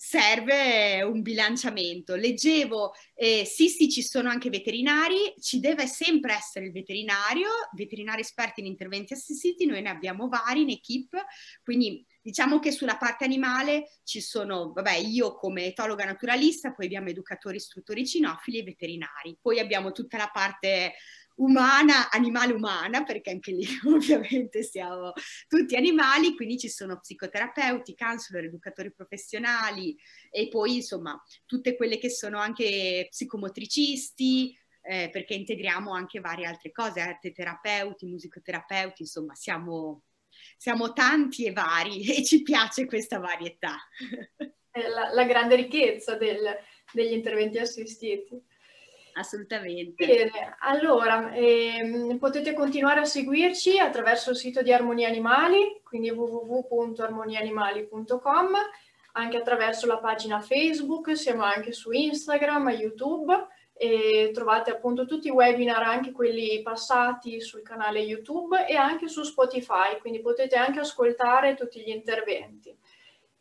serve un bilanciamento. Leggevo, eh, sì sì ci sono anche veterinari, ci deve sempre essere il veterinario, veterinari esperti in interventi assistiti, noi ne abbiamo vari in equip, quindi diciamo che sulla parte animale ci sono, vabbè, io come etologa naturalista, poi abbiamo educatori, istruttori cinofili e veterinari, poi abbiamo tutta la parte umana, animale umana, perché anche lì ovviamente siamo tutti animali, quindi ci sono psicoterapeuti, counselor, educatori professionali e poi insomma tutte quelle che sono anche psicomotricisti, eh, perché integriamo anche varie altre cose, arte terapeuti, musicoterapeuti, insomma siamo, siamo tanti e vari e ci piace questa varietà. La, la grande ricchezza del, degli interventi assistiti. Assolutamente. Bene, allora ehm, potete continuare a seguirci attraverso il sito di Armonia Animali, quindi www.armoniaanimali.com, anche attraverso la pagina Facebook, siamo anche su Instagram, YouTube e trovate appunto tutti i webinar, anche quelli passati sul canale YouTube e anche su Spotify, quindi potete anche ascoltare tutti gli interventi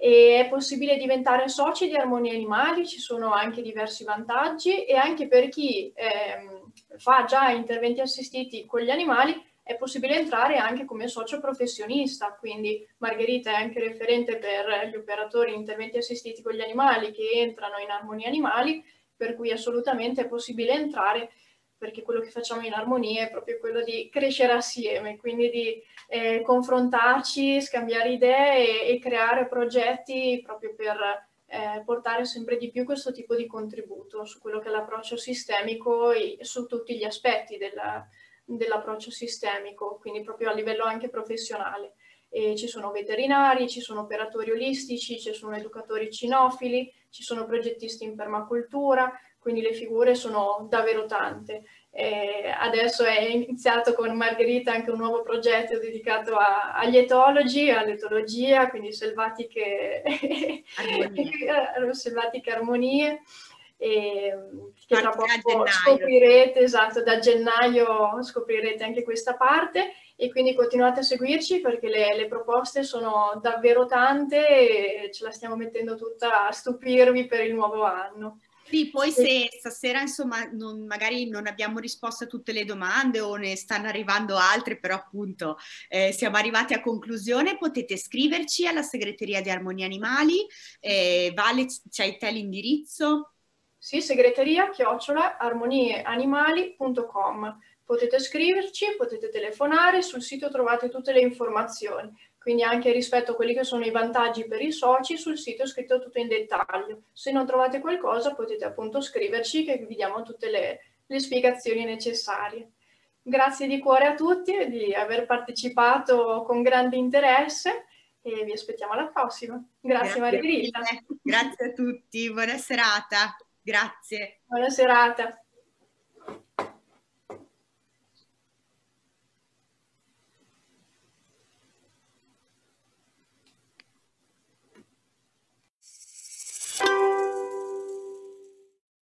e è possibile diventare soci di Armonia Animali, ci sono anche diversi vantaggi e anche per chi ehm, fa già interventi assistiti con gli animali è possibile entrare anche come socio professionista, quindi Margherita è anche referente per gli operatori interventi assistiti con gli animali che entrano in Armonia Animali, per cui assolutamente è possibile entrare perché quello che facciamo in armonia è proprio quello di crescere assieme, quindi di eh, confrontarci, scambiare idee e, e, creare progetti proprio per eh, portare sempre di più questo tipo di contributo su quello che è l'approccio sistemico e su tutti gli aspetti della, dell'approccio sistemico, quindi proprio a livello anche professionale. E ci sono veterinari, ci sono operatori olistici, ci sono educatori cinofili, ci sono progettisti in permacultura, quindi le figure sono davvero tante. E adesso è iniziato con Margherita anche un nuovo progetto dedicato a, agli etologi, all'etologia, quindi selvatiche armonie, selvatiche armonie e che tra poco scoprirete, esatto, da gennaio scoprirete anche questa parte e quindi continuate a seguirci perché le, le, proposte sono davvero tante e ce la stiamo mettendo tutta a stupirvi per il nuovo anno. Sì, poi se stasera insomma non, magari non abbiamo risposto a tutte le domande o ne stanno arrivando altre, però appunto eh, siamo arrivati a conclusione, potete scriverci alla segreteria di Armonia Animali. Eh, vale, c'hai te l'indirizzo? Sì, segreteria chiocciola armonieanimali.com. Potete scriverci, potete telefonare, sul sito trovate tutte le informazioni quindi anche rispetto a quelli che sono i vantaggi per i soci, sul sito è scritto tutto in dettaglio. Se non trovate qualcosa potete appunto scriverci che vi diamo tutte le, le spiegazioni necessarie. Grazie di cuore a tutti di aver partecipato con grande interesse e vi aspettiamo alla prossima. Grazie, Grazie Margherita. Grazie a tutti, buona serata. Grazie. Buona serata.